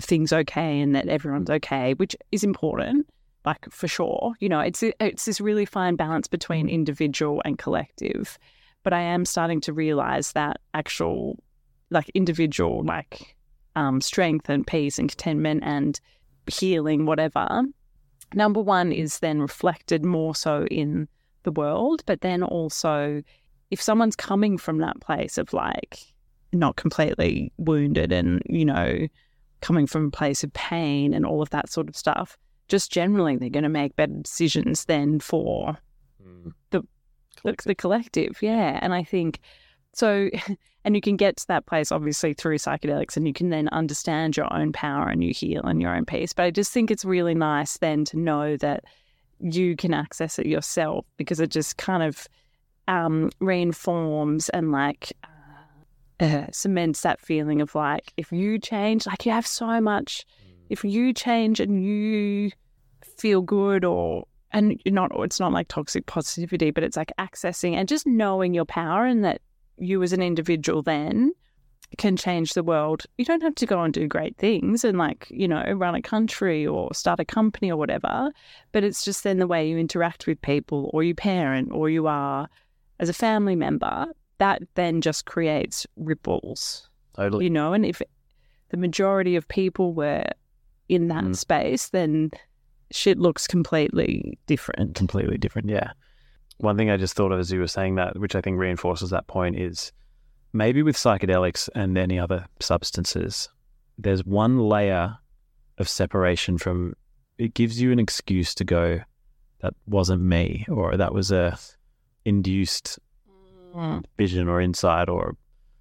things okay and that everyone's okay, which is important, like for sure. You know, it's it's this really fine balance between mm. individual and collective. But I am starting to realize that actual like individual like um, strength and peace and contentment and healing, whatever. Number one is then reflected more so in the world, but then also if someone's coming from that place of like not completely wounded and, you know, coming from a place of pain and all of that sort of stuff, just generally they're going to make better decisions than for the, the the collective. Yeah, and I think so. And you can get to that place obviously through psychedelics, and you can then understand your own power and you heal and your own peace. But I just think it's really nice then to know that you can access it yourself because it just kind of um, reinforms and like uh, cements that feeling of like if you change, like you have so much. If you change and you feel good or and you're not it's not like toxic positivity but it's like accessing and just knowing your power and that you as an individual then can change the world you don't have to go and do great things and like you know run a country or start a company or whatever but it's just then the way you interact with people or you parent or you are as a family member that then just creates ripples Totally. you know and if the majority of people were in that Mm. space then shit looks completely different completely different. Yeah. One thing I just thought of as you were saying that, which I think reinforces that point, is maybe with psychedelics and any other substances, there's one layer of separation from it gives you an excuse to go, that wasn't me, or that was a induced Mm. vision or insight or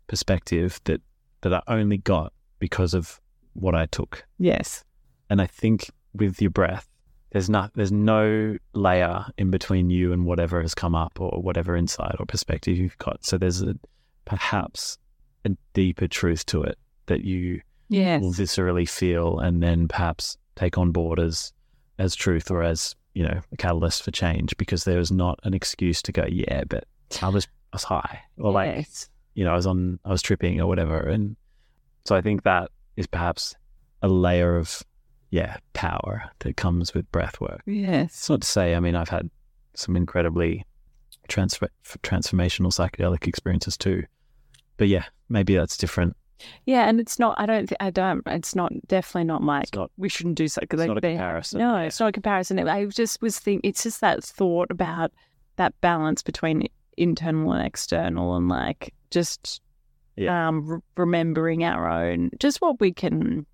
perspective that that I only got because of what I took. yes And I think with your breath, there's not there's no layer in between you and whatever has come up or whatever insight or perspective you've got. So there's a perhaps a deeper truth to it that you yes will viscerally feel and then perhaps take on board as as truth or as, you know, a catalyst for change because there is not an excuse to go, yeah, but I was I was high. Or like yes. you know, I was on, I was tripping or whatever. And so I think that is perhaps a layer of, yeah, power that comes with breath work. yes It's not to say, I mean, I've had some incredibly transfer, transformational psychedelic experiences too. But yeah, maybe that's different. yeah and it's not i don't thi- i don't it's not definitely not like not, we shouldn't do something because it's like not a they- comparison. no Yeah. it's not a comparison i just was thinking it's just that thought about that balance between internal and external and like just Yeah. um re- remembering our own just what we can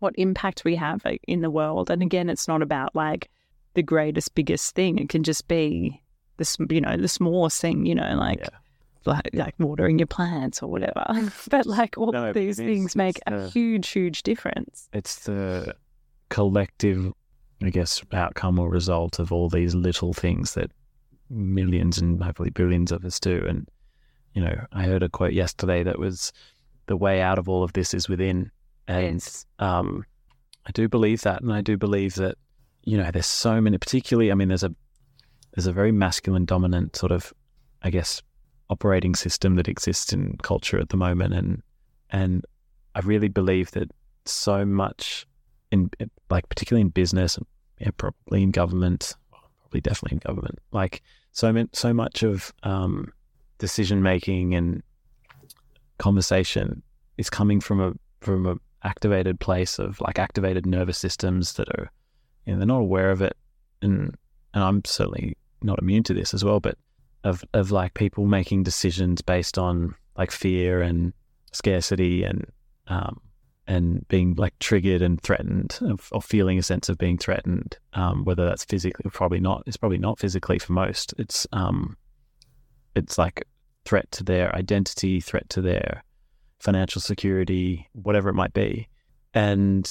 what impact we have in the world and again it's not about like the greatest biggest thing it can just be this, you know the smallest thing you know like Yeah. like, like watering your plants or whatever but like all No, of these things make it's a huge huge difference It's the collective, I guess, outcome or result of all these little things that millions and hopefully billions of us do. And, you know, I heard a quote yesterday that was the way out of all of this is within. And um, I do believe that. And I do believe that, you know, there's so many, particularly, I mean, there's a, there's a very masculine dominant sort of, I guess, operating system that exists in culture at the moment. And, and I really believe that so much in like particularly in business yeah, probably in government probably definitely in government like so so much of um, decision making and conversation is coming from a from a activated place of like activated nervous systems that are you know they're not aware of it and and I'm certainly not immune to this as well but of of like people making decisions based on like fear and scarcity and um, and being like triggered and threatened or feeling a sense of being threatened, um, whether that's physically, probably not. It's probably not physically for most. It's um, it's like threat to their identity, threat to their financial security, whatever it might be. And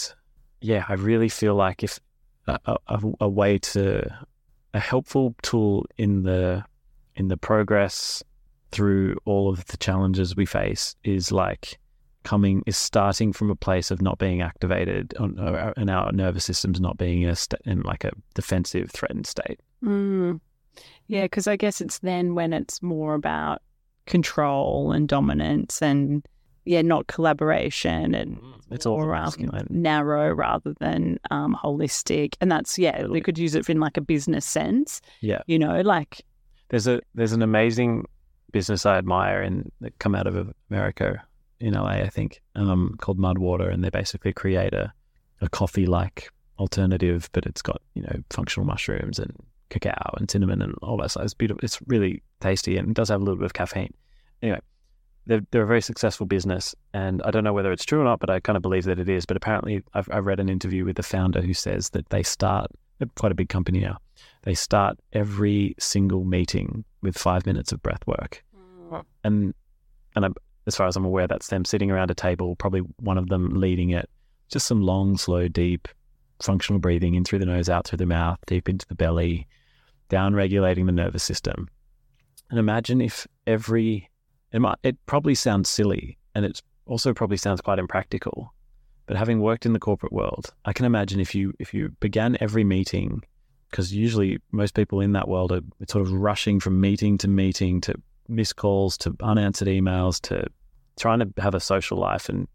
yeah, I really feel like if a, a, a way to a helpful tool in the in the progress through all of the challenges we face is like coming is starting from a place of not being activated on, uh, and our nervous systems not being in st- in like a defensive threatened state Mm. Yeah, because I guess it's then when it's more about control and dominance and yeah, not collaboration and it's all more um, narrow rather than um, holistic. And that's yeah, we could use it in like a business sense. Yeah. you know, like there's a there's an amazing business I admire and that come out of America in LA I think um, called Mudwater and they basically create a a coffee like alternative but it's got you know functional mushrooms and cacao and cinnamon and all that stuff. It's beautiful. It's really tasty and it does have a little bit of caffeine. Anyway, they're, they're a very successful business. And I don't know whether it's true or not, but I kind of believe that it is. But apparently, I've, I read an interview with the founder who says that they start, quite a big company now, they start every single meeting with five minutes of breath work. Mm. And, and I'm, as far as I'm aware, that's them sitting around a table, probably one of them leading it, just some long, slow, deep functional breathing in through the nose, out through the mouth, deep into the belly, down regulating the nervous system. And imagine if every it might it probably sounds silly and it also probably sounds quite impractical. But having worked in the corporate world, I can imagine if you if you began every meeting because usually most people in that world are sort of rushing from meeting to meeting to missed calls to unanswered emails to trying to have a social life and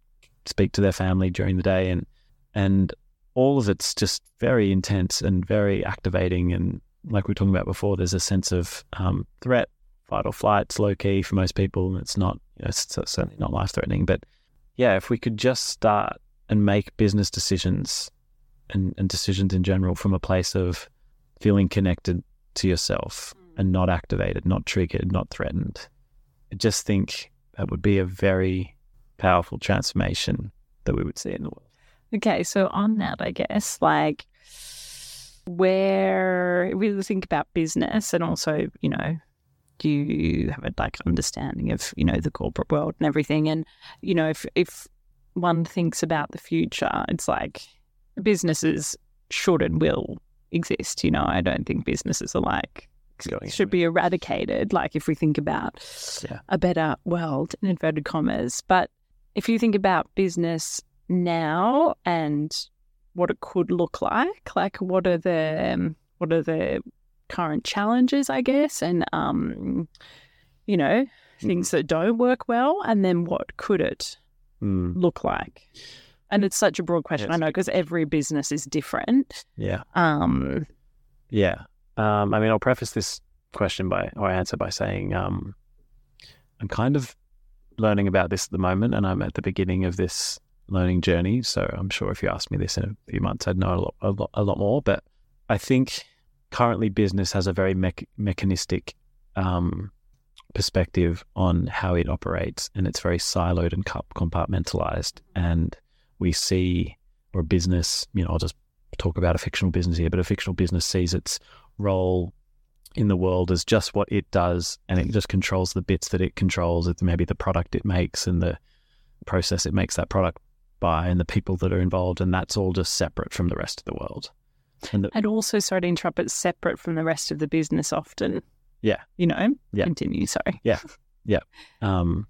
speak to their family during the day and and all of it's just very intense and very activating and like we were talking about before there's a sense of um, threat fight or flight. It's low key for most people. And it's not, you know, it's certainly not life threatening. But yeah, if we could just start and make business decisions and, and decisions in general from a place of feeling connected to yourself and mm. not activated, not triggered, not threatened, I just think that would be a very powerful transformation that we would see in the world. Okay, so on that, I guess, like where we think about business and also, you know, you have a like understanding of you know the corporate world and everything. And you know if if one thinks about the future it's like businesses should and will exist you know? I don't think businesses are like should be eradicated like if we think about yeah. a better world in inverted commas. But if you think about business now and what it could look like like what are the um, what are the current challenges, I guess, and um, you know things mm. that don't work well, and then what could it mm. look like? And it's such a broad question, yes. I know, because every business is different. Yeah. Um, yeah. Um, I mean, I'll preface this question by or answer by saying um, I'm kind of learning about this at the moment, and I'm at the beginning of this learning journey. So I'm sure if you asked me this in a few months, I'd know a lot, a lot, a lot more. But I think currently business has a very me- mechanistic um, perspective on how it operates, and it's very siloed and compartmentalized. And we see, or business, you know, I'll just talk about a fictional business here, but a fictional business sees its role in the world as just what it does, and it just controls the bits that it controls. It's maybe the product it makes and the process it makes that product by, and the people that are involved, and that's all just separate from the rest of the world. And, the, and also, sorry to interrupt, but separate from the rest of the business often. Yeah. You know? Yeah. Continue, sorry. Yeah. Yeah. Um,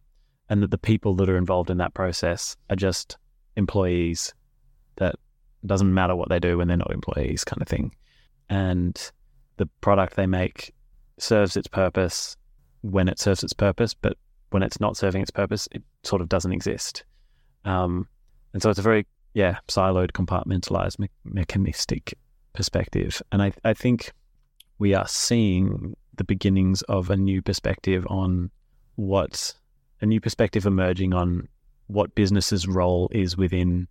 and that the people that are involved in that process are just employees that doesn't matter what they do when they're not employees kind of thing. And the product they make serves its purpose when it serves its purpose, but when it's not serving its purpose, it sort of doesn't exist. Um, and so it's a very, yeah, siloed, compartmentalized, me- mechanistic perspective. And I, I think we are seeing the beginnings of a new perspective on what a new perspective emerging on what business's role is within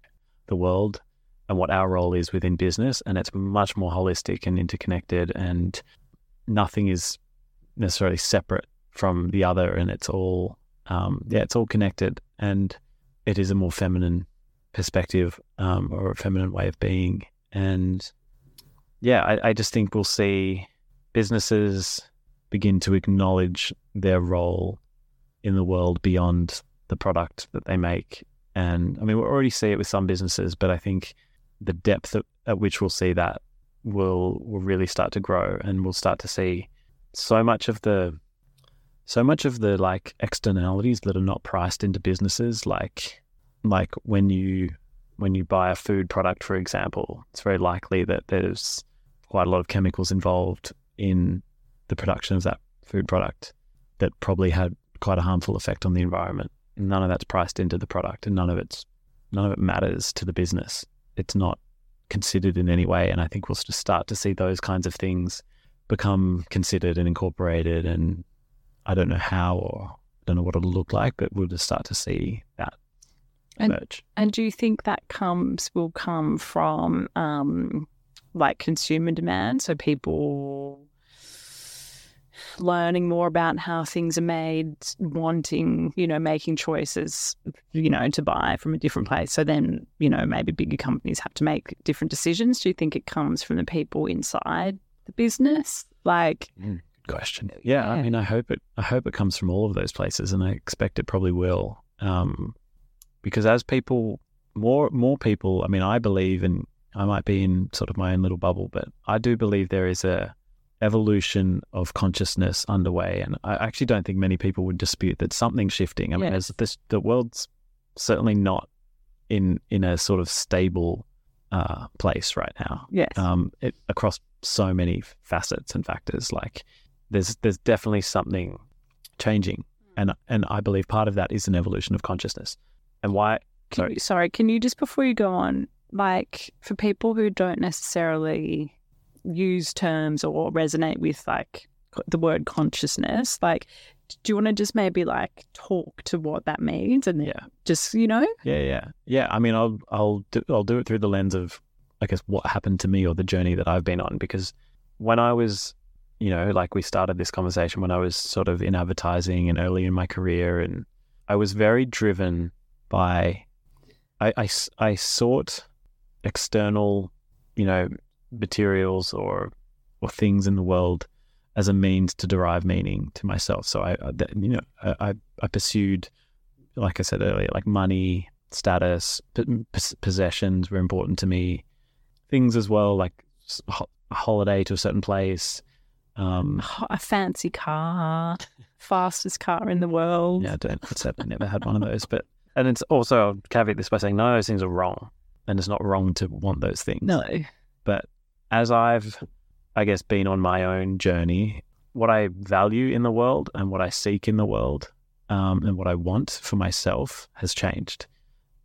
the world and what our role is within business. And it's much more holistic and interconnected, and nothing is necessarily separate from the other. And it's all, um, yeah, it's all connected. And it is a more feminine perspective um, or a feminine way of being. And yeah, I, I just think we'll see businesses begin to acknowledge their role in the world beyond the product that they make. And I mean, we already see it with some businesses, but I think the depth at, at which we'll see that will will really start to grow, and we'll start to see so much of the so much of the like externalities that are not priced into businesses, like like when you when you buy a food product, for example, it's very likely that there's quite a lot of chemicals involved in the production of that food product that probably had quite a harmful effect on the environment. None of that's priced into the product, and none of it's none of it matters to the business. It's not considered in any way, and I think we'll just start to see those kinds of things become considered and incorporated. And I don't know how or I don't know what it'll look like, but we'll just start to see that and, emerge. And do you think that comes will come from um, like consumer demand. So people learning more about how things are made, wanting, you know, making choices, you know, to buy from a different place. So then, you know, maybe bigger companies have to make different decisions. Do you think it comes from the people inside the business? Like, mm, good question. Yeah, Yeah. I mean, I hope it. I hope it comes from all of those places, and I expect it probably will. Um, because as people, more more people. I mean, I believe, and I might be in sort of my own little bubble, but I do believe there is a evolution of consciousness underway, and I actually don't think many people would dispute that something's shifting. I mean, this, the world's certainly not in in a sort of stable uh, place right now yes. um, it, across so many facets and factors. Like there's there's definitely something changing, and and I believe part of that is an evolution of consciousness. And why? Can sorry. you, sorry, can you just before you go on, like for people who don't necessarily use terms or resonate with like the word consciousness, like do you want to just maybe like talk to what that means and Yeah. just you know Yeah, yeah, yeah. I mean, I'll I'll do, I'll do it through the lens of I guess what happened to me or the journey that I've been on. Because when I was, you know, like we started this conversation when I was sort of in advertising and early in my career, and I was very driven by, I I sought external, you know, materials or or things in the world as a means to derive meaning to myself. So I, I you know, I I- pursued like I said earlier, like money, status, p- possessions were important to me. Things as well, like ho- a holiday to a certain place. Um, a fancy car, fastest car in the world. yeah, I don't. I never had one of those, but and it's also I'll caveat this by saying none of those things are wrong, and it's not wrong to want those things. No. But as I've, I guess, been on my own journey, what I value in the world and what I seek in the world um, and what I want for myself has changed.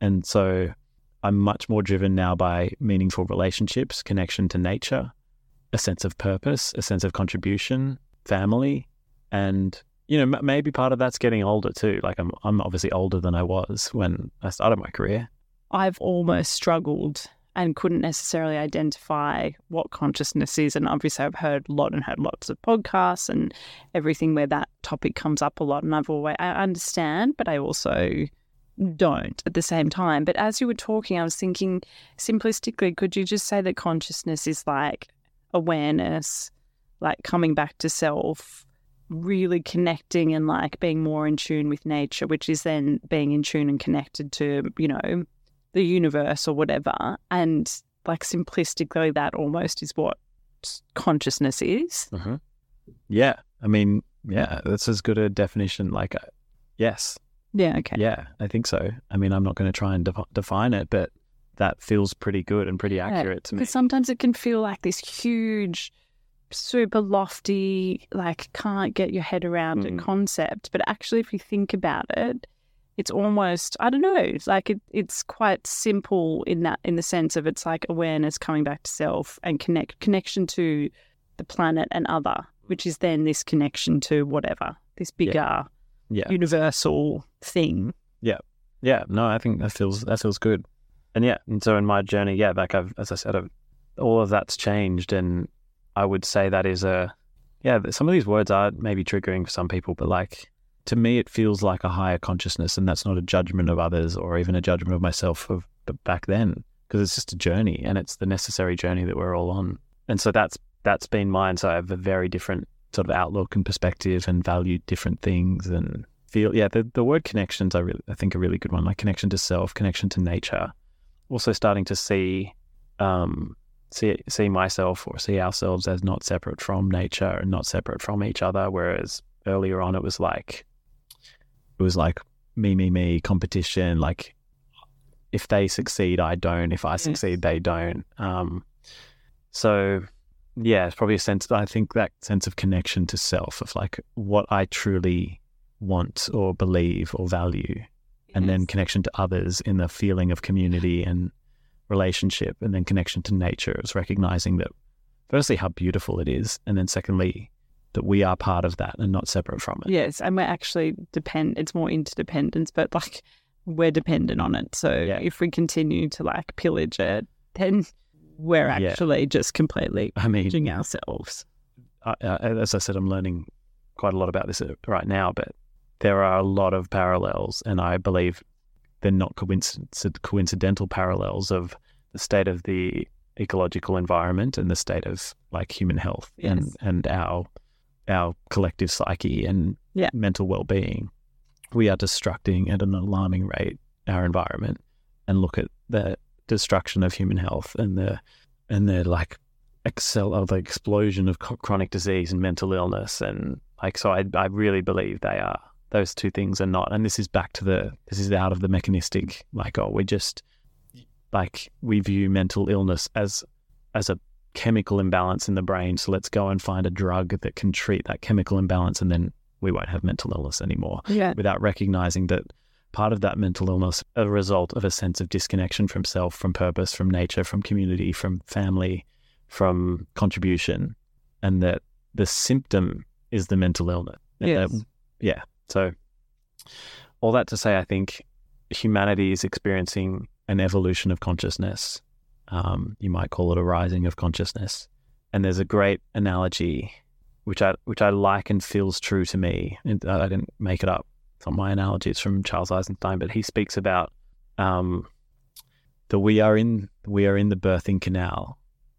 And so I'm much more driven now by meaningful relationships, connection to nature, a sense of purpose, a sense of contribution, family. And, you know, m- maybe part of that's getting older too. Like I'm, I'm obviously older than I was when I started my career. I've almost struggled and couldn't necessarily identify what consciousness is. And obviously, I've heard a lot and heard lots of podcasts and everything where that topic comes up a lot. And I've always, I understand, but I also don't at the same time. But as you were talking, I was thinking simplistically, could you just say that consciousness is like awareness, like coming back to self? Really connecting and like being more in tune with nature, which is then being in tune and connected to, you know, the universe or whatever. And like simplistically, that almost is what consciousness is. Yeah. I mean, yeah, that's as good a definition. Like, uh, yes. Yeah. Okay. Yeah, I think so. I mean, I'm not going to try and defi- define it, but that feels pretty good and pretty accurate to me. Because sometimes it can feel like this huge, super lofty, like can't get your head around Mm. a concept. But actually, if you think about it, it's almost I don't know. It's like it, it's quite simple in that in the sense of it's like awareness coming back to self and connect connection to the planet and other, which is then this connection to whatever this bigger Yeah. universal thing. Yeah, yeah. no, I think that feels that feels good. And yeah, and so in my journey, yeah, like I've as I said, I've, all of that's changed, and I would say that is a yeah. Some of these words are maybe triggering for some people, but like to me, it feels like a higher consciousness, and that's not a judgment of others or even a judgment of myself of back then, because it's just a journey, and it's the necessary journey that we're all on. And so that's that's been mine. So I have a very different sort of outlook and perspective, and value different things, and feel yeah the, the word connections I really I think a really good one like connection to self connection to nature also starting to see um see see myself or see ourselves as not separate from nature and not separate from each other whereas earlier on it was like it was like me me me competition like if they succeed I don't. If I succeed they don't. Um so yeah it's probably a sense I think that sense of connection to self of like what I truly want or believe or value and then connection to others in the feeling of community and relationship and then connection to nature. Is recognizing that firstly how beautiful it is and then secondly that we are part of that and not separate from it Yes, and we're actually depend. It's more interdependence, but like we're dependent on it. So Yeah. if we continue to like pillage it, then we're Yeah. actually just completely I mean, ourselves. I, I, as I said, I'm learning quite a lot about this uh, right now, but there are a lot of parallels, and I believe they're not coinc- coincidental parallels of the state of the ecological environment and the state of like human health and, and our our collective psyche and Yeah. mental well-being. We are destructing at an alarming rate our environment, and look at the destruction of human health and the and the like excel of the explosion of chronic disease and mental illness and like so I, I really believe they are those two things are not and this is back to the this is out of the mechanistic like oh we just like we view mental illness as as a chemical imbalance in the brain so let's go and find a drug that can treat that chemical imbalance and then we won't have mental illness anymore Yeah. without recognizing that part of that mental illness is a result of a sense of disconnection from self from purpose from nature from community from family from contribution and that the symptom is the mental illness Yes. Uh, yeah so all that to say i think humanity is experiencing an evolution of consciousness um, you might call it a rising of consciousness and there's a great analogy which I which I like and feels true to me. And I didn't make it up. It's not my analogy. It's from Charles Eisenstein, but he speaks about um, that we are in we are in the birthing canal.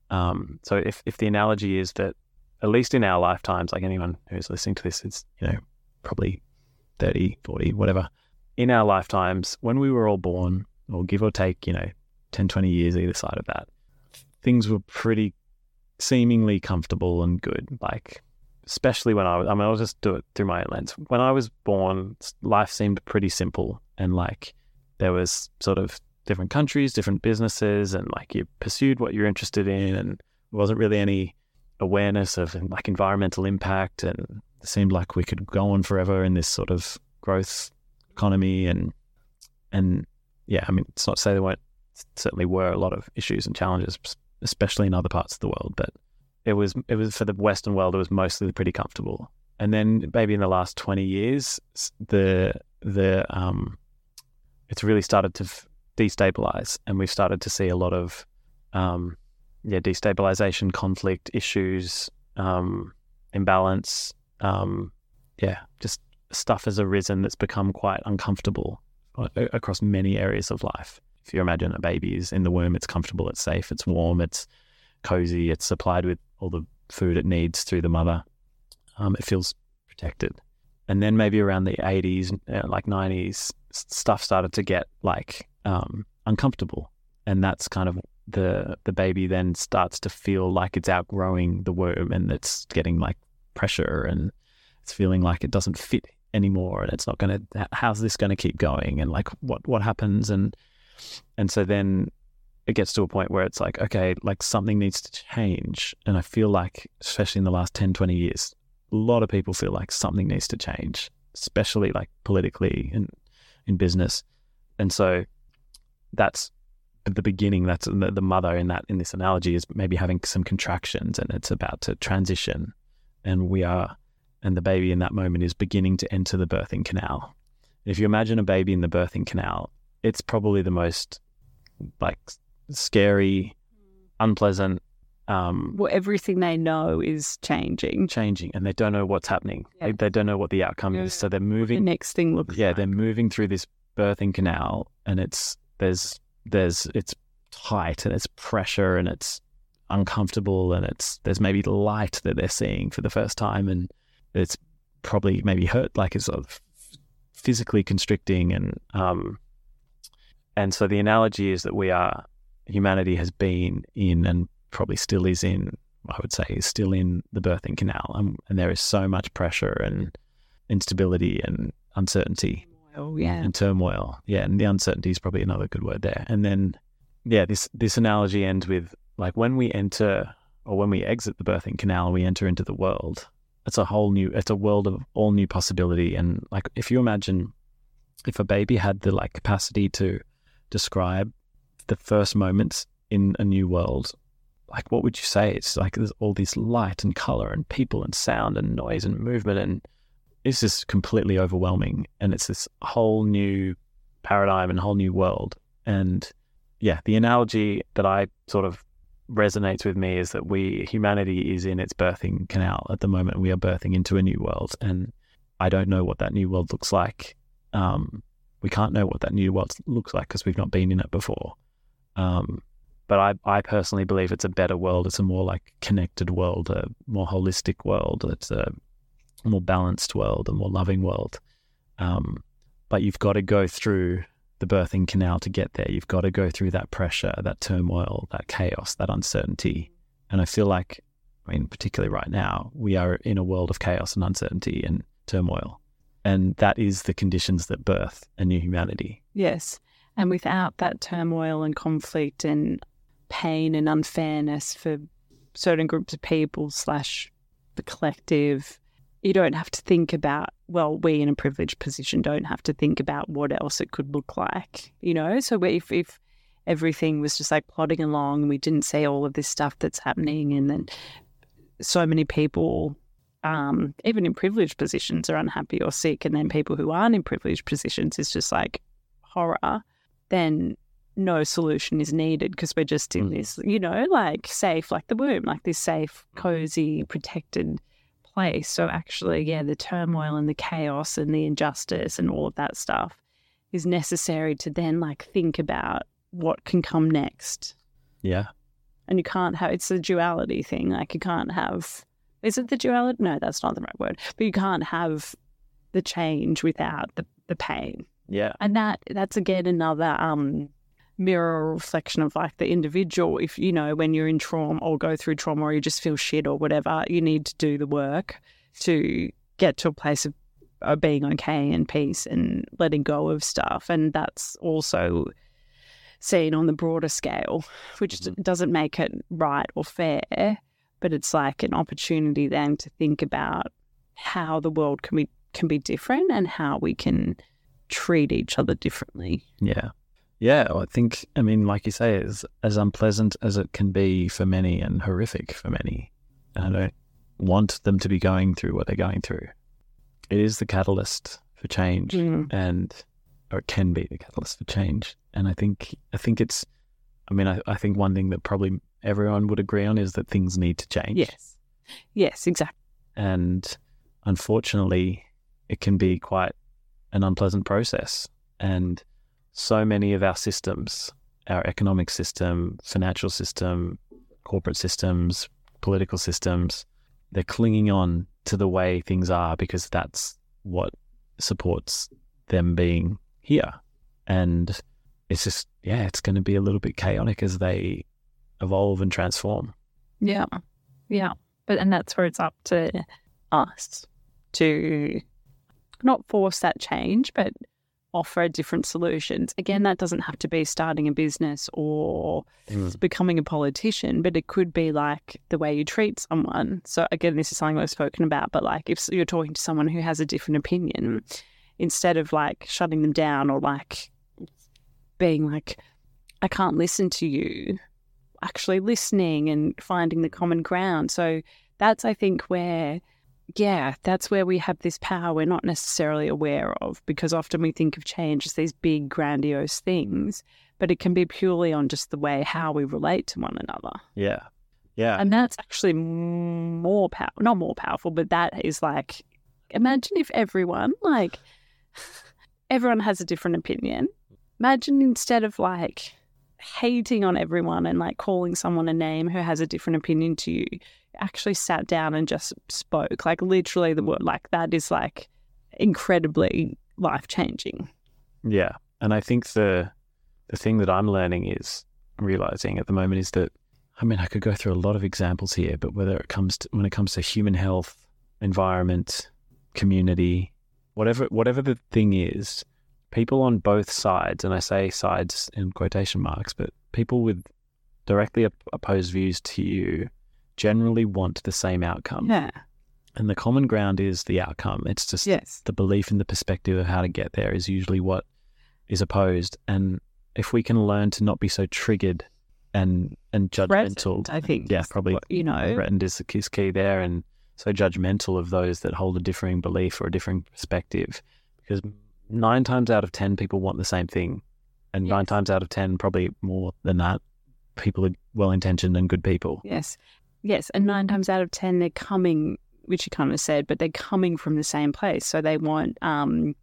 Um, so if if the analogy is that at least in our lifetimes, like anyone who's listening to this, it's you know probably 30, 40, whatever. In our lifetimes, when we were all born, or give or take, you know, 10, 20 years either side of that, things were pretty seemingly comfortable and good. Like especially when I was, I mean, I'll just do it through my lens. When I was born, life seemed pretty simple and like there was sort of different countries, different businesses, and like you pursued what you're interested in, and wasn't really any awareness of like environmental impact, and it seemed like we could go on forever in this sort of growth economy, and and yeah, I mean, it's not to say there weren't certainly were a lot of issues and challenges, especially in other parts of the world, but it was it was for the Western world. It was mostly pretty comfortable, and then maybe in the last twenty years, the the um, it's really started to f- destabilize, and we've started to see a lot of um, yeah destabilization, conflict issues, um, imbalance, um, yeah, just stuff has arisen that's become quite uncomfortable across many areas of life. If you imagine a baby is in the womb, it's comfortable, it's safe, it's warm, it's cozy, it's supplied with all the food it needs through the mother. Um, it feels protected. And then maybe around the 80s, uh, like 90s, stuff started to get like um, uncomfortable. And that's kind of the the baby then starts to feel like it's outgrowing the womb and it's getting like pressure and it's feeling like it doesn't fit anymore and it's not going to how's this going to keep going and like what what happens and and so then it gets to a point where it's like okay like something needs to change. And i feel like especially in the last 10 20 years a lot of people feel like something needs to change especially like politically and in business. And so that's the beginning that's the, the mother in that in this analogy is maybe having some contractions and it's about to transition. And we are and the baby in that moment is beginning to enter the birthing canal. If you imagine a baby in the birthing canal it's probably the most like scary unpleasant um Well, everything they know is changing. changing and they don't know what's happening Yeah. they, they don't know what the outcome Yeah. is so they're moving. The next thing looks yeah like. they're moving through this birthing canal and it's there's there's it's tight and it's pressure and it's uncomfortable and it's there's maybe light that they're seeing for the first time and it's probably maybe hurt like it's sort of physically constricting and um and so the analogy is that we are humanity has been in and probably still is in I would say is still in the birthing canal and, and there is so much pressure and instability and uncertainty Oh, yeah. and turmoil. Yeah, and the uncertainty is probably another good word there. And then, yeah, this this analogy ends with like when we enter or when we exit the birthing canal, we enter into the world. It's a whole new. It's a world of all new possibility. And like, if you imagine, if a baby had the like capacity to describe the first moments in a new world, like what would you say? It's like there's all this light and color and people and sound and noise and movement and it's just completely overwhelming and it's this whole new paradigm and whole new world and yeah the analogy that i sort of resonates with me is that we humanity is in its birthing canal at the moment. We are birthing into a new world, and I don't know what that new world looks like. Um, we can't know what that new world looks like because we've not been in it before. Um, but I, I personally believe it's a better world. It's a more like connected world, a more holistic world. It's a more balanced world, a more loving world. Um, but you've got to go through the birthing canal to get there. You've got to go through that pressure, that turmoil, that chaos, that uncertainty. And I feel like, I mean, particularly right now, we are in a world of chaos and uncertainty and turmoil. And that is the conditions that birth a new humanity. Yes. And without that turmoil and conflict and pain and unfairness for certain groups of people slash the collective, you don't have to think about, well, we in a privileged position don't have to think about what else it could look like, you know? So if, if everything was just like plodding along and we didn't see all of this stuff that's happening and then so many people um, even in privileged positions are unhappy or sick and then people who aren't in privileged positions is just like horror then no solution is needed because we're just in this, you know, like safe, like the womb, like this safe, cozy, protected place. So actually, yeah, the turmoil and the chaos and the injustice and all of that stuff is necessary to then like think about what can come next. Yeah. And you can't have it's a duality thing. Like you can't have is it the duality? No, that's not the right word. But you can't have the change without the, the pain. Yeah. And that that's again another um mirror reflection of like the individual. If you know, when you're in trauma or go through trauma or you just feel shit or whatever, you need to do the work to get to a place of, being okay and peace and letting go of stuff. And that's also seen on the broader scale, which Mhm. doesn't make it right or fair, but it's like an opportunity then to think about how the world can be can be different and how we can treat each other differently. Yeah. Yeah. I think, I mean, like you say, as, as unpleasant as it can be for many and horrific for many, I don't want them to be going through what they're going through. It is the catalyst for change Mm. and, or it can be the catalyst for change. And I think, I think it's, I mean, I, I think one thing that probably everyone would agree on is that things need to change. Yes. Yes, exactly. And unfortunately, it can be quite an unpleasant process. And so many of our systems, our economic system, financial system, corporate systems, political systems, they're clinging on to the way things are because that's what supports them being here. And it's just, yeah, it's going to be a little bit chaotic as they evolve and transform. Yeah. Yeah. But and that's where it's up to us to not force that change, but offer different solutions. Again, that doesn't have to be starting a business or mm. becoming a politician, but it could be like the way you treat someone. So again, this is something we've spoken about, but like if you're talking to someone who has a different opinion, instead of like shutting them down or like being like, I can't listen to you, actually listening and finding the common ground. So that's, I think, where, yeah, that's where we have this power we're not necessarily aware of because often we think of change as these big, grandiose things, but it can be purely on just the way how we relate to one another. Yeah. Yeah. And that's actually more power, not more powerful, but that is like, imagine if everyone, like, everyone has a different opinion. Imagine instead of like hating on everyone and like calling someone a name who has a different opinion to you, actually sat down and just spoke. Like, literally, the word, like, that is like incredibly life changing. Yeah, and I think the the thing that I'm learning is realizing at the moment is that I mean I could go through a lot of examples here, but whether it comes to when it comes to human health, environment, community, whatever whatever the thing is, people on both sides, and I say sides in quotation marks, but people with directly op- opposed views to you generally want the same outcome. Yeah. And the common ground is the outcome. It's just Yes. the belief and the perspective of how to get there is usually what is opposed. And if we can learn to not be so triggered and and judgmental, Threatened, I think. yeah, probably You know, threatened is, is key there, and so judgmental of those that hold a differing belief or a differing perspective, because nine times out of ten people want the same thing, and nine times out of ten, probably more than that, people are well intentioned and good people. Yes. Yes. And nine times out of 10, they're coming, which you kind of said, but they're coming from the same place. So they want um,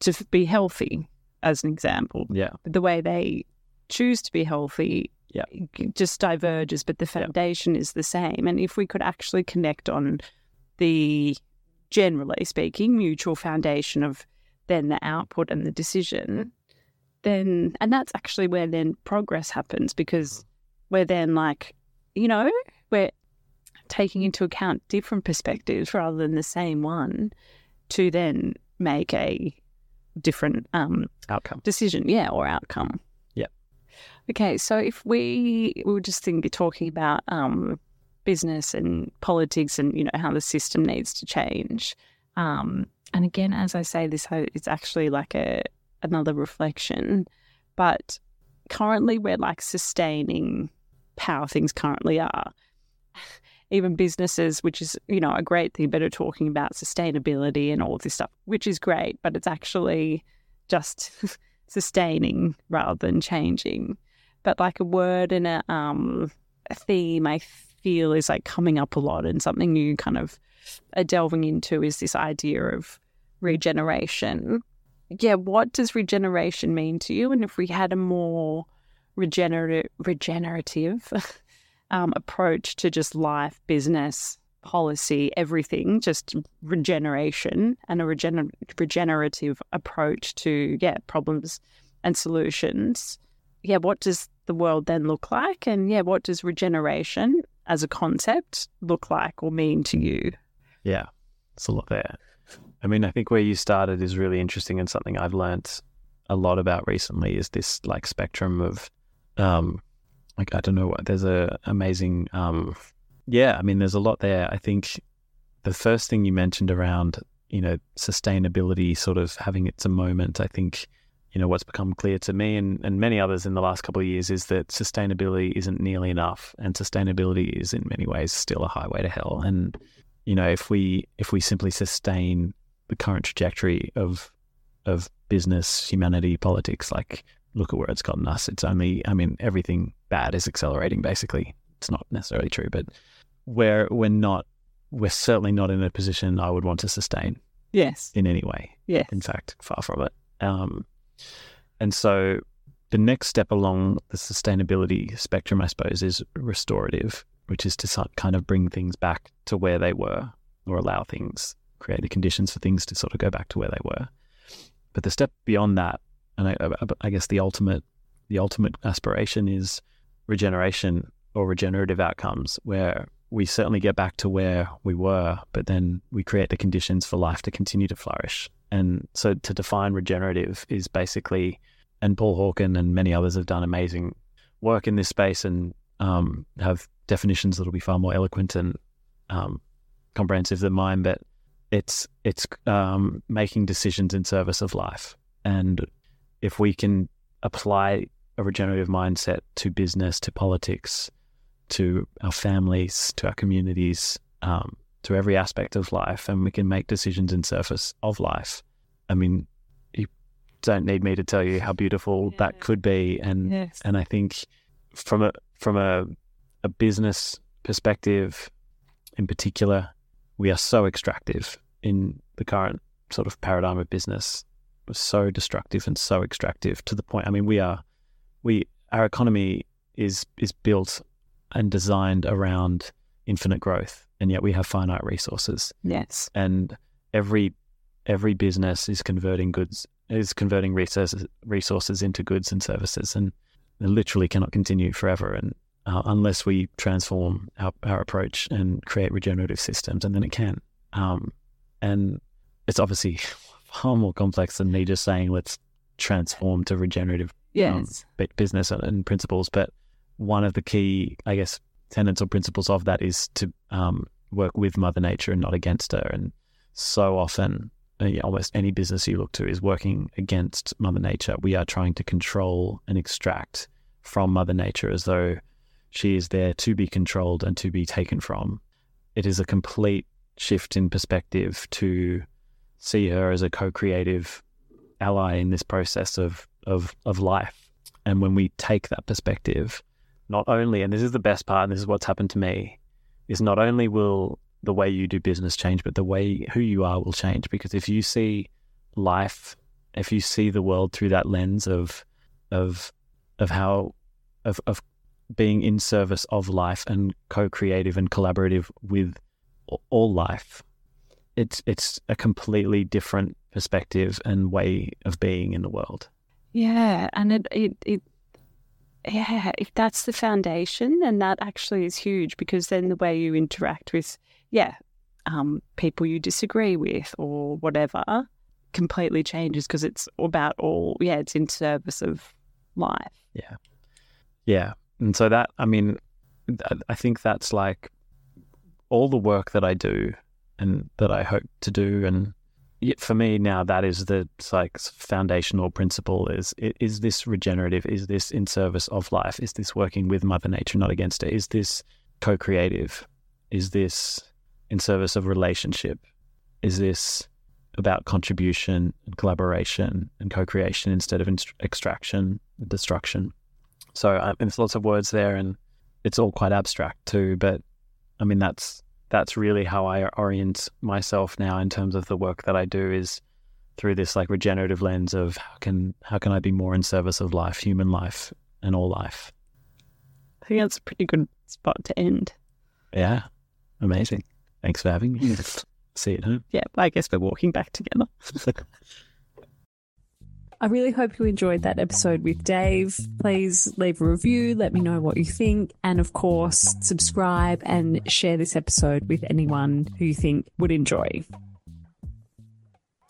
to f- be healthy, as an example. Yeah. But the way they choose to be healthy Yeah. just diverges, but the Yeah. foundation is the same. And if we could actually connect on the, generally speaking, mutual foundation of then the output and the decision, then, and that's actually where then progress happens because we're then like, you know, we're taking into account different perspectives rather than the same one to then make a different um, Outcome. decision, yeah, or outcome. Yep. Okay, so if we we were just thinking, be talking about um, business and politics and you know how the system needs to change, um, and again, as I say this, I- it's actually like a another reflection, but currently we're like sustaining how things currently are. Even businesses, which is you know a great thing, but are talking about sustainability and all of this stuff, which is great, but it's actually just sustaining rather than changing. But like a word and a um a theme I feel is like coming up a lot and something you kind of are delving into is this idea of regeneration. Yeah, what does regeneration mean to you? And if we had a more regenerative regenerative um, approach to just life, business, policy, everything, just regeneration and a regener- regenerative approach to yeah problems and solutions. Yeah, what does the world then look like? And yeah, what does regeneration as a concept look like or mean to you? Yeah, it's a lot there. I mean, I think where you started is really interesting and something I've learnt a lot about recently is this like spectrum of, um, like I don't know what. There's a amazing, um, yeah. I mean, there's a lot there. I think the first thing you mentioned around you know sustainability sort of having its a moment. I think you know what's become clear to me and, and many others in the last couple of years is that sustainability isn't nearly enough, and sustainability is in many ways still a highway to hell. And you know, if we if we simply sustain the current trajectory of of business, humanity, politics, like look at where it's gotten us. It's only, I mean, everything bad is accelerating. Basically, it's not necessarily true, but where we're not, we're certainly not in a position I would want to sustain Yes. in any way. Yes. In fact, far from it. Um, and so the next step along the sustainability spectrum, I suppose, is restorative, which is to kind of bring things back to where they were or allow things, create the conditions for things to sort of go back to where they were. But the step beyond that, and I, I, I guess the ultimate, the ultimate aspiration is regeneration or regenerative outcomes, where we certainly get back to where we were, but then we create the conditions for life to continue to flourish. And so to define regenerative is basically, and Paul Hawken and many others have done amazing work in this space and um, have definitions that'll be far more eloquent and um, comprehensive than mine. But it's it's um, making decisions in service of life, and if we can apply a regenerative mindset to business, to politics, to our families, to our communities, um, to every aspect of life, and we can make decisions in service of life. I mean, you don't need me to tell you how beautiful Yeah. that could be, and Yes. and I think from a from a a business perspective, in particular, we are so extractive in the current sort of paradigm of business. We're so destructive and so extractive to the point. I mean, we are we our economy is is built and designed around infinite growth, and yet we have finite resources Yes. and every every business is converting goods is converting resources resources into goods and services and it literally cannot continue forever and uh, unless we transform our, our approach and create regenerative systems and then it can um, and it's obviously far more complex than me just saying let's transform to regenerative Yes. bu- business and, and principles. But one of the key, I guess, tenets or principles of that is to um, work with Mother Nature and not against her. And so often, uh, almost any business you look to is working against Mother Nature. We are trying to control and extract from Mother Nature as though she is there to be controlled and to be taken from. It is a complete shift in perspective to see her as a co-creative ally in this process of of of life. And when we take that perspective, not only, and this is the best part, and this is what's happened to me, is not only will the way you do business change, but the way who you are will change. Because if you see life, if you see the world through that lens of of of how of of being in service of life and co-creative and collaborative with all life, it's it's a completely different perspective and way of being in the world. Yeah, and it it, it yeah, if that's the foundation, then that actually is huge because then the way you interact with, yeah, um, people you disagree with or whatever completely changes because it's about all, yeah, it's in service of life. Yeah. Yeah. And so that, I mean, I think that's like all the work that I do and that I hope to do. And for me now that is the like foundational principle is is this regenerative? Is this in service of life? Is this working with mother nature not against it? Is this co-creative? Is this in service of relationship? Is this about contribution and collaboration and co-creation instead of extraction and destruction so um, there's lots of words there and it's all quite abstract too but i mean that's that's really how I orient myself now in terms of the work that I do is through this like regenerative lens of how can how can I be more in service of life, human life, and all life. I think that's a pretty good spot to end. Yeah, amazing. Thanks for having me. See you at home. Yeah, I guess we're walking back together. I really hope you enjoyed that episode with Dave. Please leave a review, let me know what you think, and of course, subscribe and share this episode with anyone who you think would enjoy.